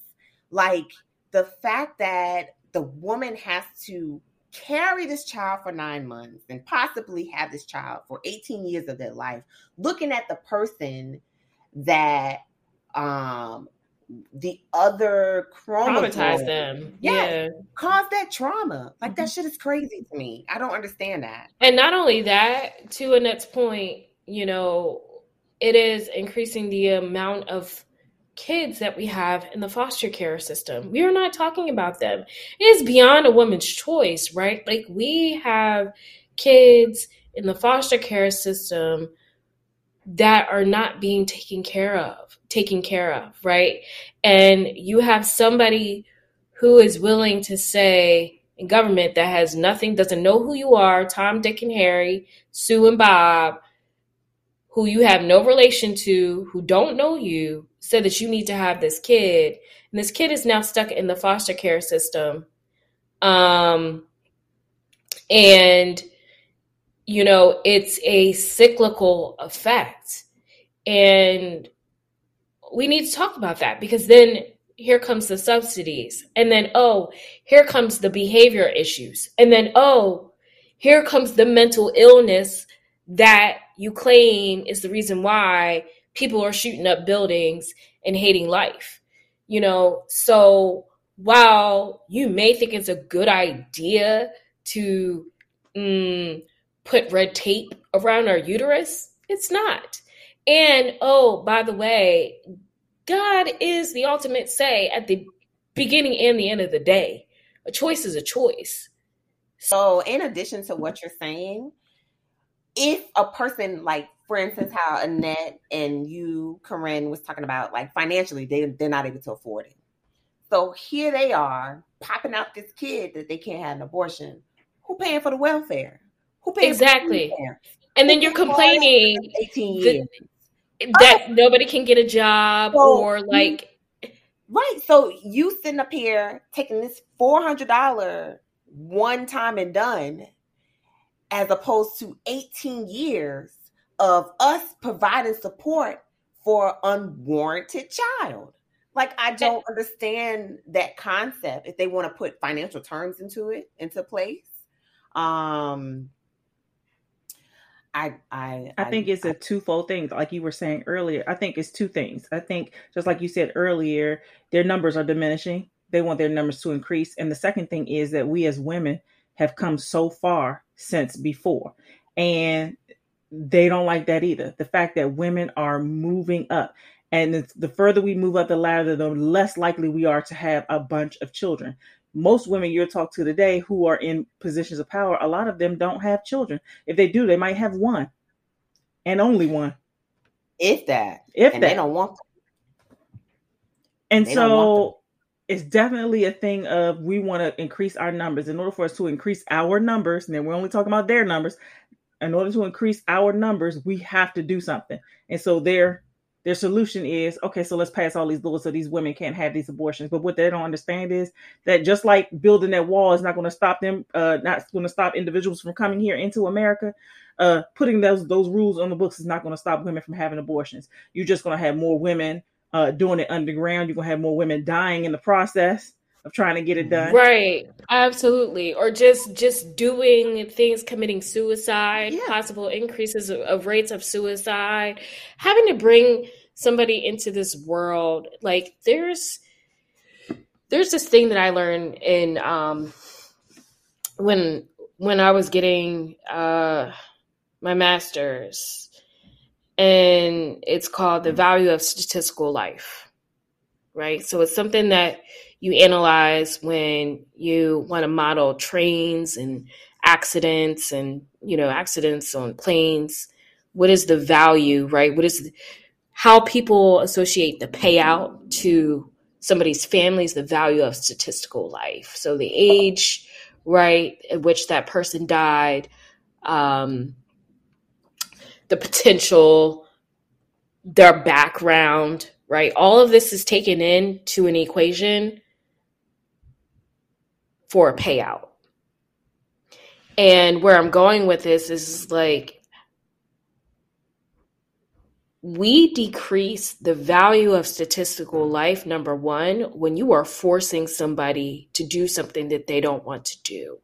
Like the fact that the woman has to carry this child for nine months and possibly have this child for 18 years of their life, looking at the person that um, the other Traumatize them. Yes. Yeah. cause that trauma. Like Mm-hmm. that shit is crazy to me. I don't understand that. And not only that, to Annette's point, you know, it is increasing the amount of kids that we have in the foster care system. We are not talking about them. It is beyond a woman's choice, right? Like we have kids in the foster care system that are not being taken care of, taken care of, right? And you have somebody who is willing to say in government that has nothing, doesn't know who you are, Tom, Dick, and Harry, Sue and Bob, who you have no relation to, who don't know you, said that you need to have this kid. And this kid is now stuck in the foster care system. Um, and, you know, it's a cyclical effect. And we need to talk about that because then here comes the subsidies. And then, oh, here comes the behavior issues. And then, oh, here comes the mental illness that you claim is the reason why people are shooting up buildings and hating life. You know, so while you may think it's a good idea to mm, put red tape around our uterus, it's not. And oh, by the way, God is the ultimate say at the beginning and the end of the day. A choice is a choice. So, in addition to what you're saying, if a person like, for instance, how Annette and you, Corinne, was talking about, like financially, they they're not able to afford it. So here they are popping out this kid that they can't have an abortion. Who paying for the welfare? Who paying Exactly. For the welfare? And then you're paying for all that complaining 18 the- years. that nobody can get a job So, or like Right. So you sitting up here taking this four hundred dollar one time and done, as opposed to eighteen years of us providing support for unwarranted child. Like I don't understand that concept if they want to put financial terms into it into place. Um I I I think it's a twofold thing. Like you were saying earlier, I think it's two things. I think just like you said earlier, their numbers are diminishing. They want their numbers to increase. And the second thing is that we as women have come so far since before. And they don't like that either. The fact that women are moving up. And it's- the further we move up the ladder, the less likely we are to have a bunch of children. Most women you'll talk to today who are in positions of power, a lot of them don't have children. If they do, they might have one and only one. if that. If and that. they don't want and they so it's definitely a thing of we want to increase our numbers. In order for us to increase our numbers, and then we're only talking about their numbers. In order to increase our numbers, we have to do something. And so their their solution is okay. So let's pass all these laws so these women can't have these abortions. But what they don't understand is that just like building that wall is not going to stop them, uh, not going to stop individuals from coming here into America. Uh, putting those those rules on the books is not going to stop women from having abortions. You're just going to have more women uh, doing it underground. You're gonna have more women dying in the process of trying to get it done. right absolutely or just just doing things committing suicide Yeah. possible increases of, of rates of suicide having to bring somebody into this world like there's there's this thing that i learned in um when when i was getting uh my master's and it's called the value of statistical life right so it's something that you analyze when you want to model trains and accidents and you know accidents on planes what is the value right? What is how people associate the payout to somebody's families the value of statistical life. So the age right at which that person died um, the potential their background right? All of this is taken into an equation for a payout. And where i'm going with this is like we decrease the value of statistical life number one when you are forcing somebody to do something that they don't want to do.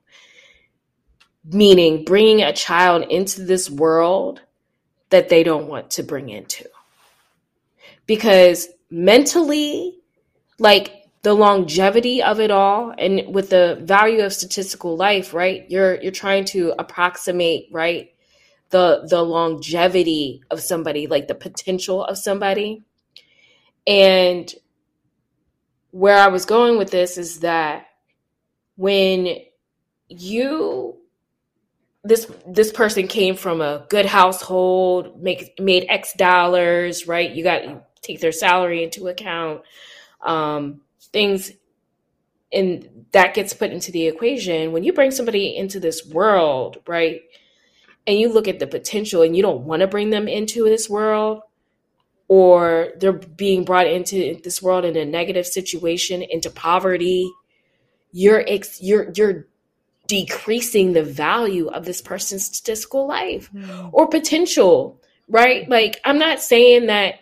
Meaning bringing a child into this world that they don't want to bring into. Because mentally like the longevity of it all and with the value of statistical life right? You're you're trying to approximate right the the longevity of somebody like the potential of somebody. And where i was going with this is that when you this this person came from a good household make made x dollars right? You got you take their salary into account. Um things and that gets put into the equation when you bring somebody into this world right and you look at the potential and you don't want to bring them into this world or they're being brought into this world in a negative situation into poverty you're ex- you're you're decreasing the value of this person's statistical life mm. or potential right like i'm not saying that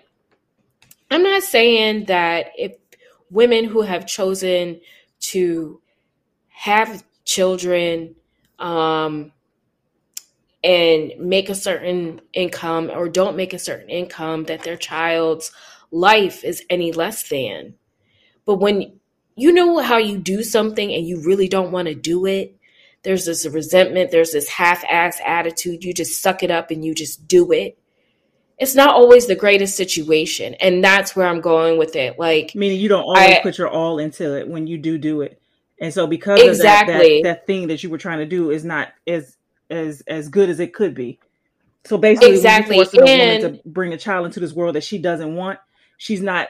i'm not saying that if women who have chosen to have children um, and make a certain income or don't make a certain income that their child's life is any less than. But when you know how you do something and you really don't want to do it, there's this resentment, there's this half ass attitude. You just suck it up and you just do it it's not always the greatest situation and that's where i'm going with it like meaning you don't always I, put your all into it when you do do it. And so because exactly. of that, that, that thing that you were trying to do is not as as as good as it could be. So basically exactly. forcing and, a woman to bring a child into this world that she doesn't want she's not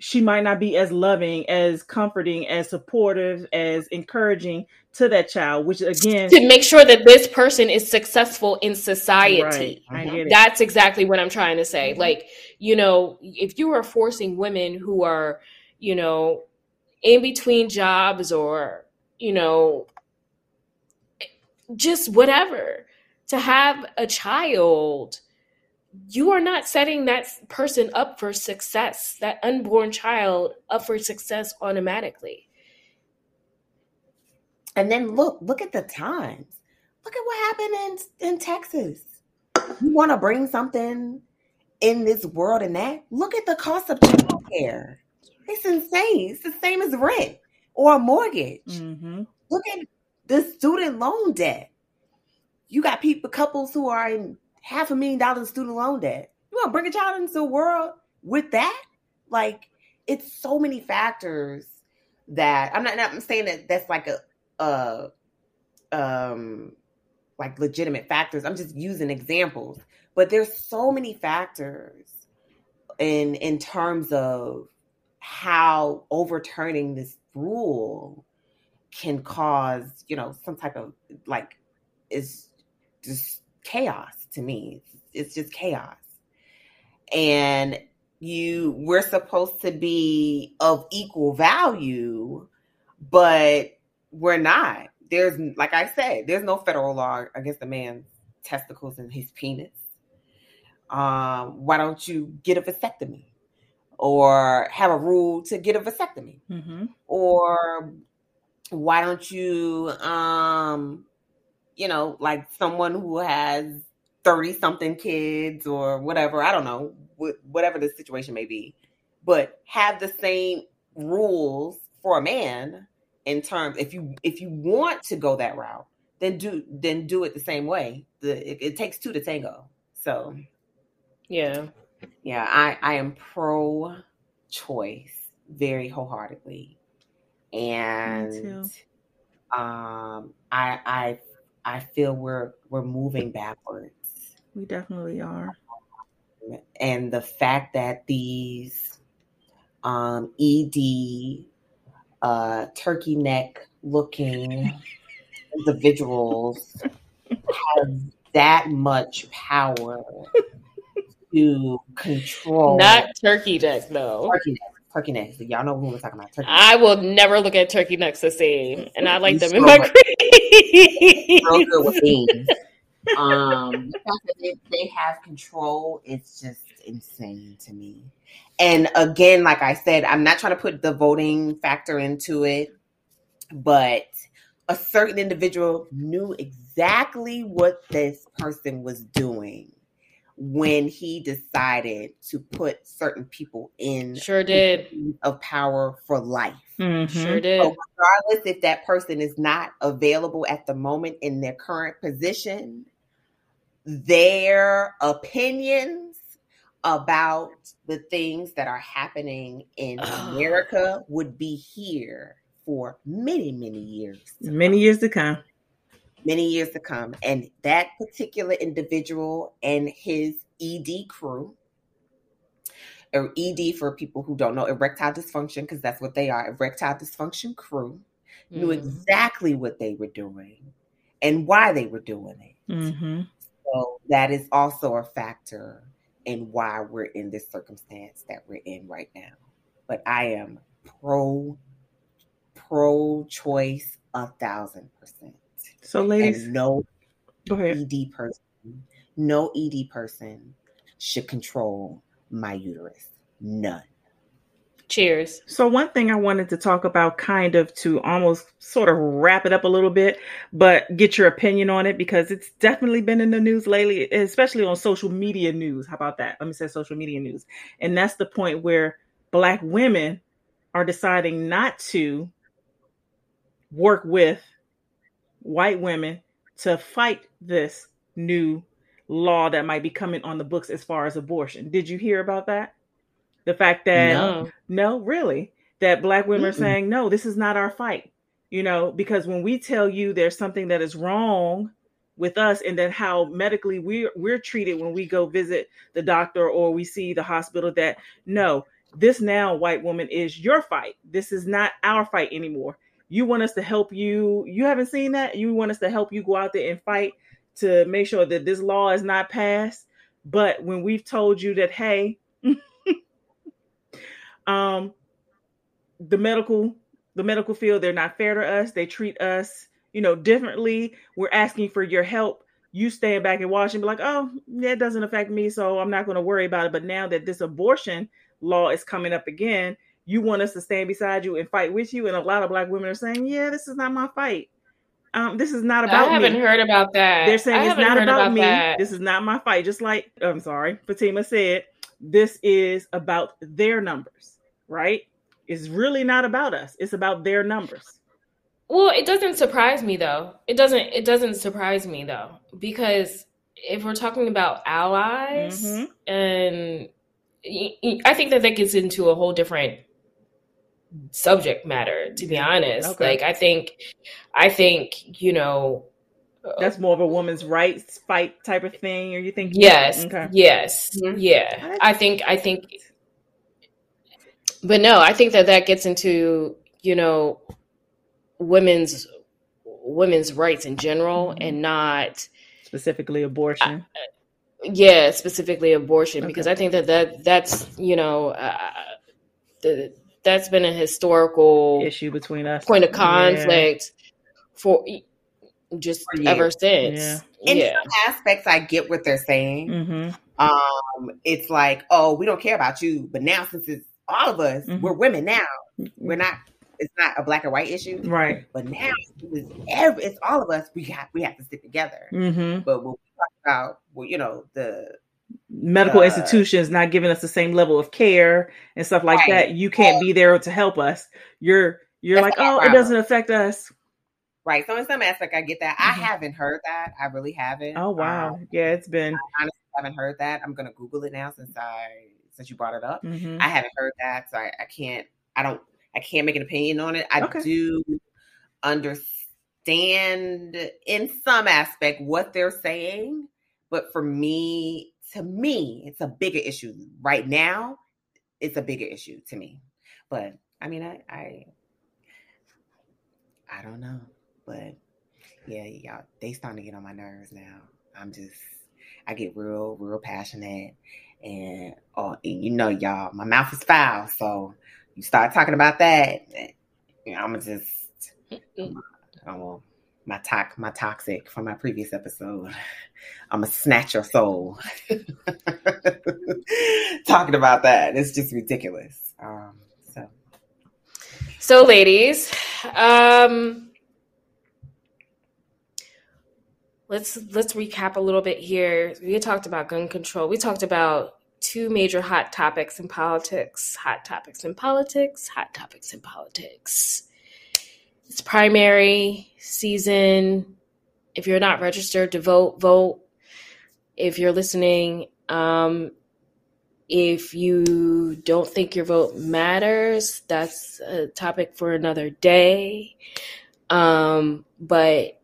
she might not be as loving, as comforting, as supportive, as encouraging to that child, which again to make sure that this person is successful in society. Right. That's exactly what I'm trying to say. Mm-hmm. Like, you know, if you are forcing women who are, you know, in between jobs or, you know, just whatever to have a child you are not setting that person up for success, that unborn child up for success automatically. And then look, look at the times. Look at what happened in, in Texas. You want to bring something in this world and that? Look at the cost of child care. It's insane. It's the same as rent or a mortgage. Mm-hmm. Look at the student loan debt. You got people, couples who are in half a million dollars in student loan debt. You want to bring a child into the world with that? Like, it's so many factors that I'm not. I'm saying that that's like a, a um, like legitimate factors. I'm just using examples, but there's so many factors in in terms of how overturning this rule can cause, you know, some type of like is just chaos to me. It's just chaos. And you we're supposed to be of equal value, but we're not. There's like I said, there's no federal law against a man's testicles and his penis. Um, why don't you get a vasectomy? Or have a rule to get a vasectomy? Mm-hmm. Or why don't you um you know like someone who has 30 something kids or whatever, I don't know, whatever the situation may be, but have the same rules for a man in terms if you if you want to go that route, then do then do it the same way. The it, it takes two to tango. So yeah. Yeah, I I am pro choice very wholeheartedly. And um I I I feel we're we're moving backwards we definitely are. And the fact that these um, ED uh, turkey neck looking individuals have that much power to control. Not turkey neck, though. Turkey neck. Turkey necks. Y'all know who we're talking about. Turkey I will never look at turkey necks the same, and I like them in my cream. Real good with beans um, the fact that they, they have control, it's just insane to me. And again, like I said, I'm not trying to put the voting factor into it, but a certain individual knew exactly what this person was doing when he decided to put certain people in Sure did. of power for life. Mhm. Sure did. So regardless if that person is not available at the moment in their current position, their opinions about the things that are happening in America would be here for many, many years. Many years to come. many years to come. And that particular individual and his ED crew, or ED for people who don't know, erectile dysfunction, because that's what they are, erectile dysfunction crew, knew Mhm. exactly what they were doing and why they were doing it. hmm So that is also a factor in why we're in this circumstance that we're in right now. But I am pro pro choice a thousand percent. So, ladies, And no. ED person, no ED person should control my uterus. None. Cheers. So, one thing I wanted to talk about, kind of to almost sort of wrap it up a little bit, but get your opinion on it because it's definitely been in the news lately, especially on social media news. How about that? Let me say social media news. And that's the point where Black women are deciding not to work with white women to fight this new law that might be coming on the books as far as abortion. Did you hear about that? The fact that No. no, really. That black women are Mm-mm. saying, no, this is not our fight. You know, because when we tell you there's something that is wrong with us and then how medically we're we're treated when we go visit the doctor or we see the hospital that no, this now white woman is your fight. This is not our fight anymore. You want us to help you. You haven't seen that? You want us to help you go out there and fight to make sure that this law is not passed. But when we've told you that, hey, um the medical the medical field they're not fair to us they treat us you know differently we're asking for your help you stand back and watch and be like oh yeah, it doesn't affect me so i'm not going to worry about it but now that this abortion law is coming up again you want us to stand beside you and fight with you and a lot of black women are saying yeah this is not my fight um this is not about me. I haven't me heard about that. they're saying it's not heard about, me. that. This is not my fight. Just like I'm sorry, Fatima said, this is about their numbers, right? It's really not about us. It's about their numbers. Well, it doesn't surprise me though. It doesn't it doesn't surprise me though because if we're talking about allies Mhm. and I think that that gets into a whole different subject matter to be honest. Okay. Like I think I think, you know, uh, That's more of a woman's rights fight type of thing. Or you think? Yes. Okay. Yes. Mhm. Yeah. I think I think but no, I think that that gets into, you know, women's women's rights in general Mhm. and not Specifically, abortion. yeah, specifically abortion Okay. because I think that that that's, you know, uh, the that's been a historical Issue between us. point of Yeah. conflict for just For ever years. since. In Yeah. some aspects, I get what they're saying. hmm Um, it's like, oh, we don't care about you, but now since it's all of us, Mhm. we're women now. We're not. It's not a black or white issue, Right. but now it's, every, it's all of us. We have we have to stick together. hmm But when we talk about, well, you know, the Medical Uh, institutions not giving us the same level of care and stuff like Right. that. You can't be there to help us. You're you're That's like, oh, it doesn't affect us. right, so in some aspect, I get that. I Mhm. haven't heard that. I really haven't. Oh wow. Um, yeah, it's been. I honestly haven't heard that. I'm gonna Google it now since I since you brought it up. mhm. I haven't heard that, so I, I can't. I don't. I can't make an opinion on it. I Okay. do understand in some aspect what they're saying, but for me, to me, it's a bigger issue right now. It's a bigger issue to me, but I mean, I, I, I don't know, but yeah, y'all, they starting to get on my nerves now. I'm just, I get real, real passionate, and oh, and you know, y'all, my mouth is foul, so you start talking about that, you know, I'm just, oh, my tox, my toxic from my previous episode. I'm gonna snatch your soul. Talking about that, it's just ridiculous. Um, so So, ladies, um, let's let's recap a little bit here. We talked about gun control. We talked about two major hot topics in politics. Hot topics in politics. Hot topics in politics. It's primary season. If you're not registered to vote, vote. If you're listening, um, if you don't think your vote matters, that's a topic for another day. Um, but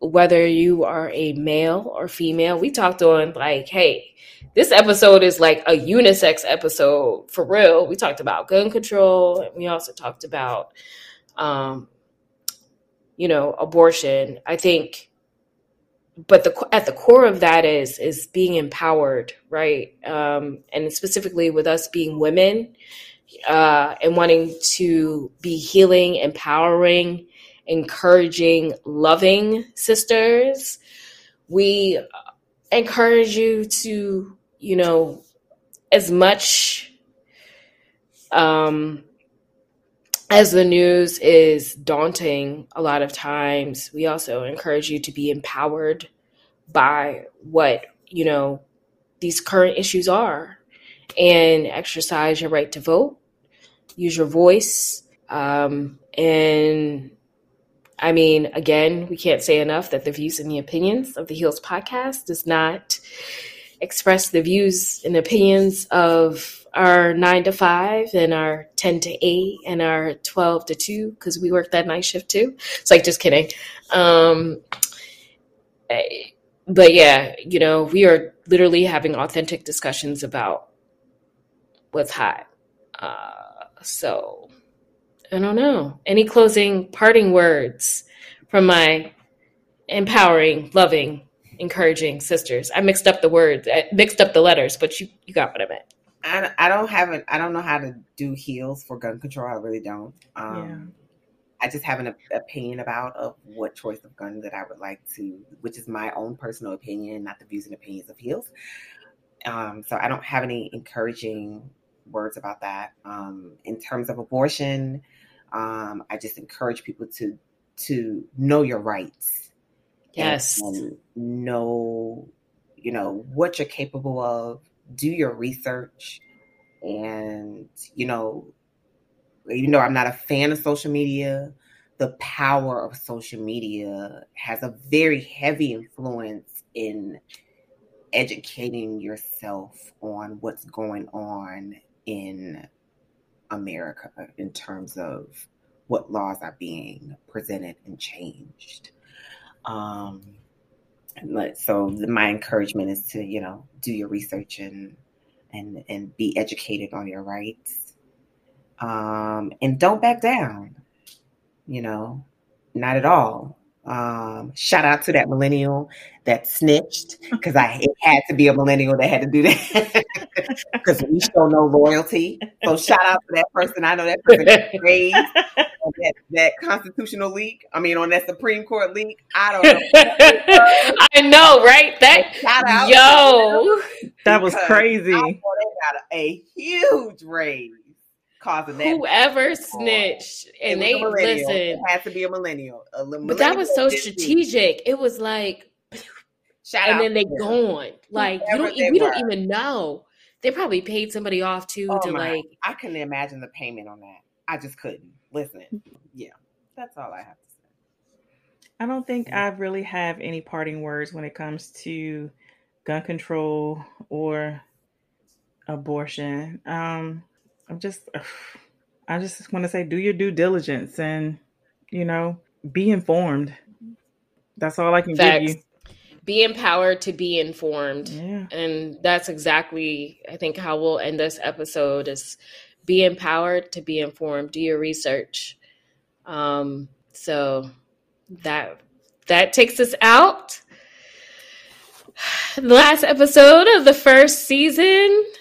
whether you are a male or female, we talked on like, hey, this episode is like a unisex episode for real. We talked about gun control, and we also talked about, um, you know, abortion. I think, but the at the core of that is is being empowered, right? Um, and specifically with us being women, uh, and wanting to be healing, empowering encouraging, loving sisters. We encourage you to, you know, as much um, as the news is daunting a lot of times, we also encourage you to be empowered by what, you know, these current issues are and exercise your right to vote, use your voice, um, and I mean, again, we can't say enough that the views and the opinions of the Heels podcast does not express the views and opinions of our nine to five and our 10 to eight and our 12 to two, because we work that night shift too. It's like, just kidding. Um, but yeah, you know, we are literally having authentic discussions about what's hot. Uh, so I don't know. Any closing parting words from my empowering, loving, encouraging sisters? I mixed up the words, I mixed up the letters, but you you got what I meant. I, I don't have an I don't know how to do heels for gun control. I really don't. Um, yeah. I just have an opinion about of what choice of gun that I would like to, which is my own personal opinion, not the views and opinions of heels. Um, so I don't have any encouraging words about that. Um, in terms of abortion, um, I just encourage people to to know your rights. Yes. And, and know, you know, what you're capable of. Do your research. And, you know, even though I'm not a fan of social media, the power of social media has a very heavy influence in educating yourself on what's going on in America in terms of what laws are being presented and changed. Um, so my encouragement is to you know do your research and and and be educated on your rights, um, and don't back down. You know, not at all. Um, shout out to that millennial that snitched because I it had to be a millennial that had to do that because we show no loyalty. So shout out to that person. I know that person raised that, that constitutional leak. I mean, on that Supreme Court leak. I don't know. I know, right? That shout out yo, that was crazy. I they got a, a huge raise causing that. Whoever snitched and they listen. It has to be a millennial. A millennial but that was so strategic. It was like, Shout and then they gone. Like you don't, we were. don't even know. They probably paid somebody off too oh to my. like. I couldn't imagine the payment on that. I just couldn't. Listen, yeah, that's all I have to say. I don't think I really have any parting words when it comes to gun control or abortion. Um, I'm just, I just want to say, do your due diligence and, you know, be informed. That's all I can Facts. give you. Be empowered to be informed. Yeah. And that's exactly, I think, how we'll end this episode is be empowered to be informed. Do your research. Um, so that that takes us out the last episode of the first season.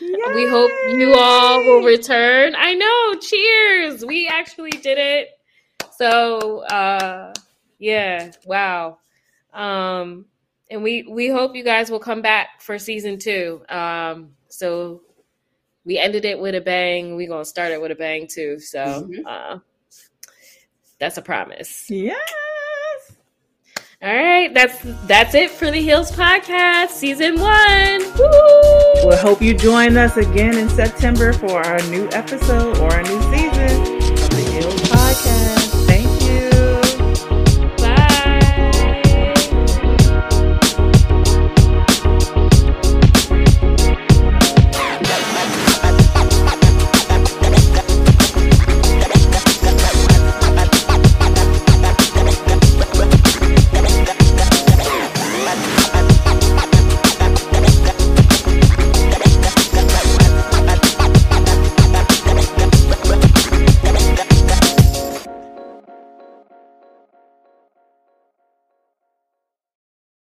Yay! We hope you all will return. I know, cheers. We actually did it. So uh yeah, wow. Um and we we hope you guys will come back for season 2. Um so we ended it with a bang. We're going to start it with a bang too. So mm-hmm. uh that's a promise. Yes. All right, that's that's it for the Heels Podcast, season one. Woo! We'll hope you join us again in September for our new episode or our new season.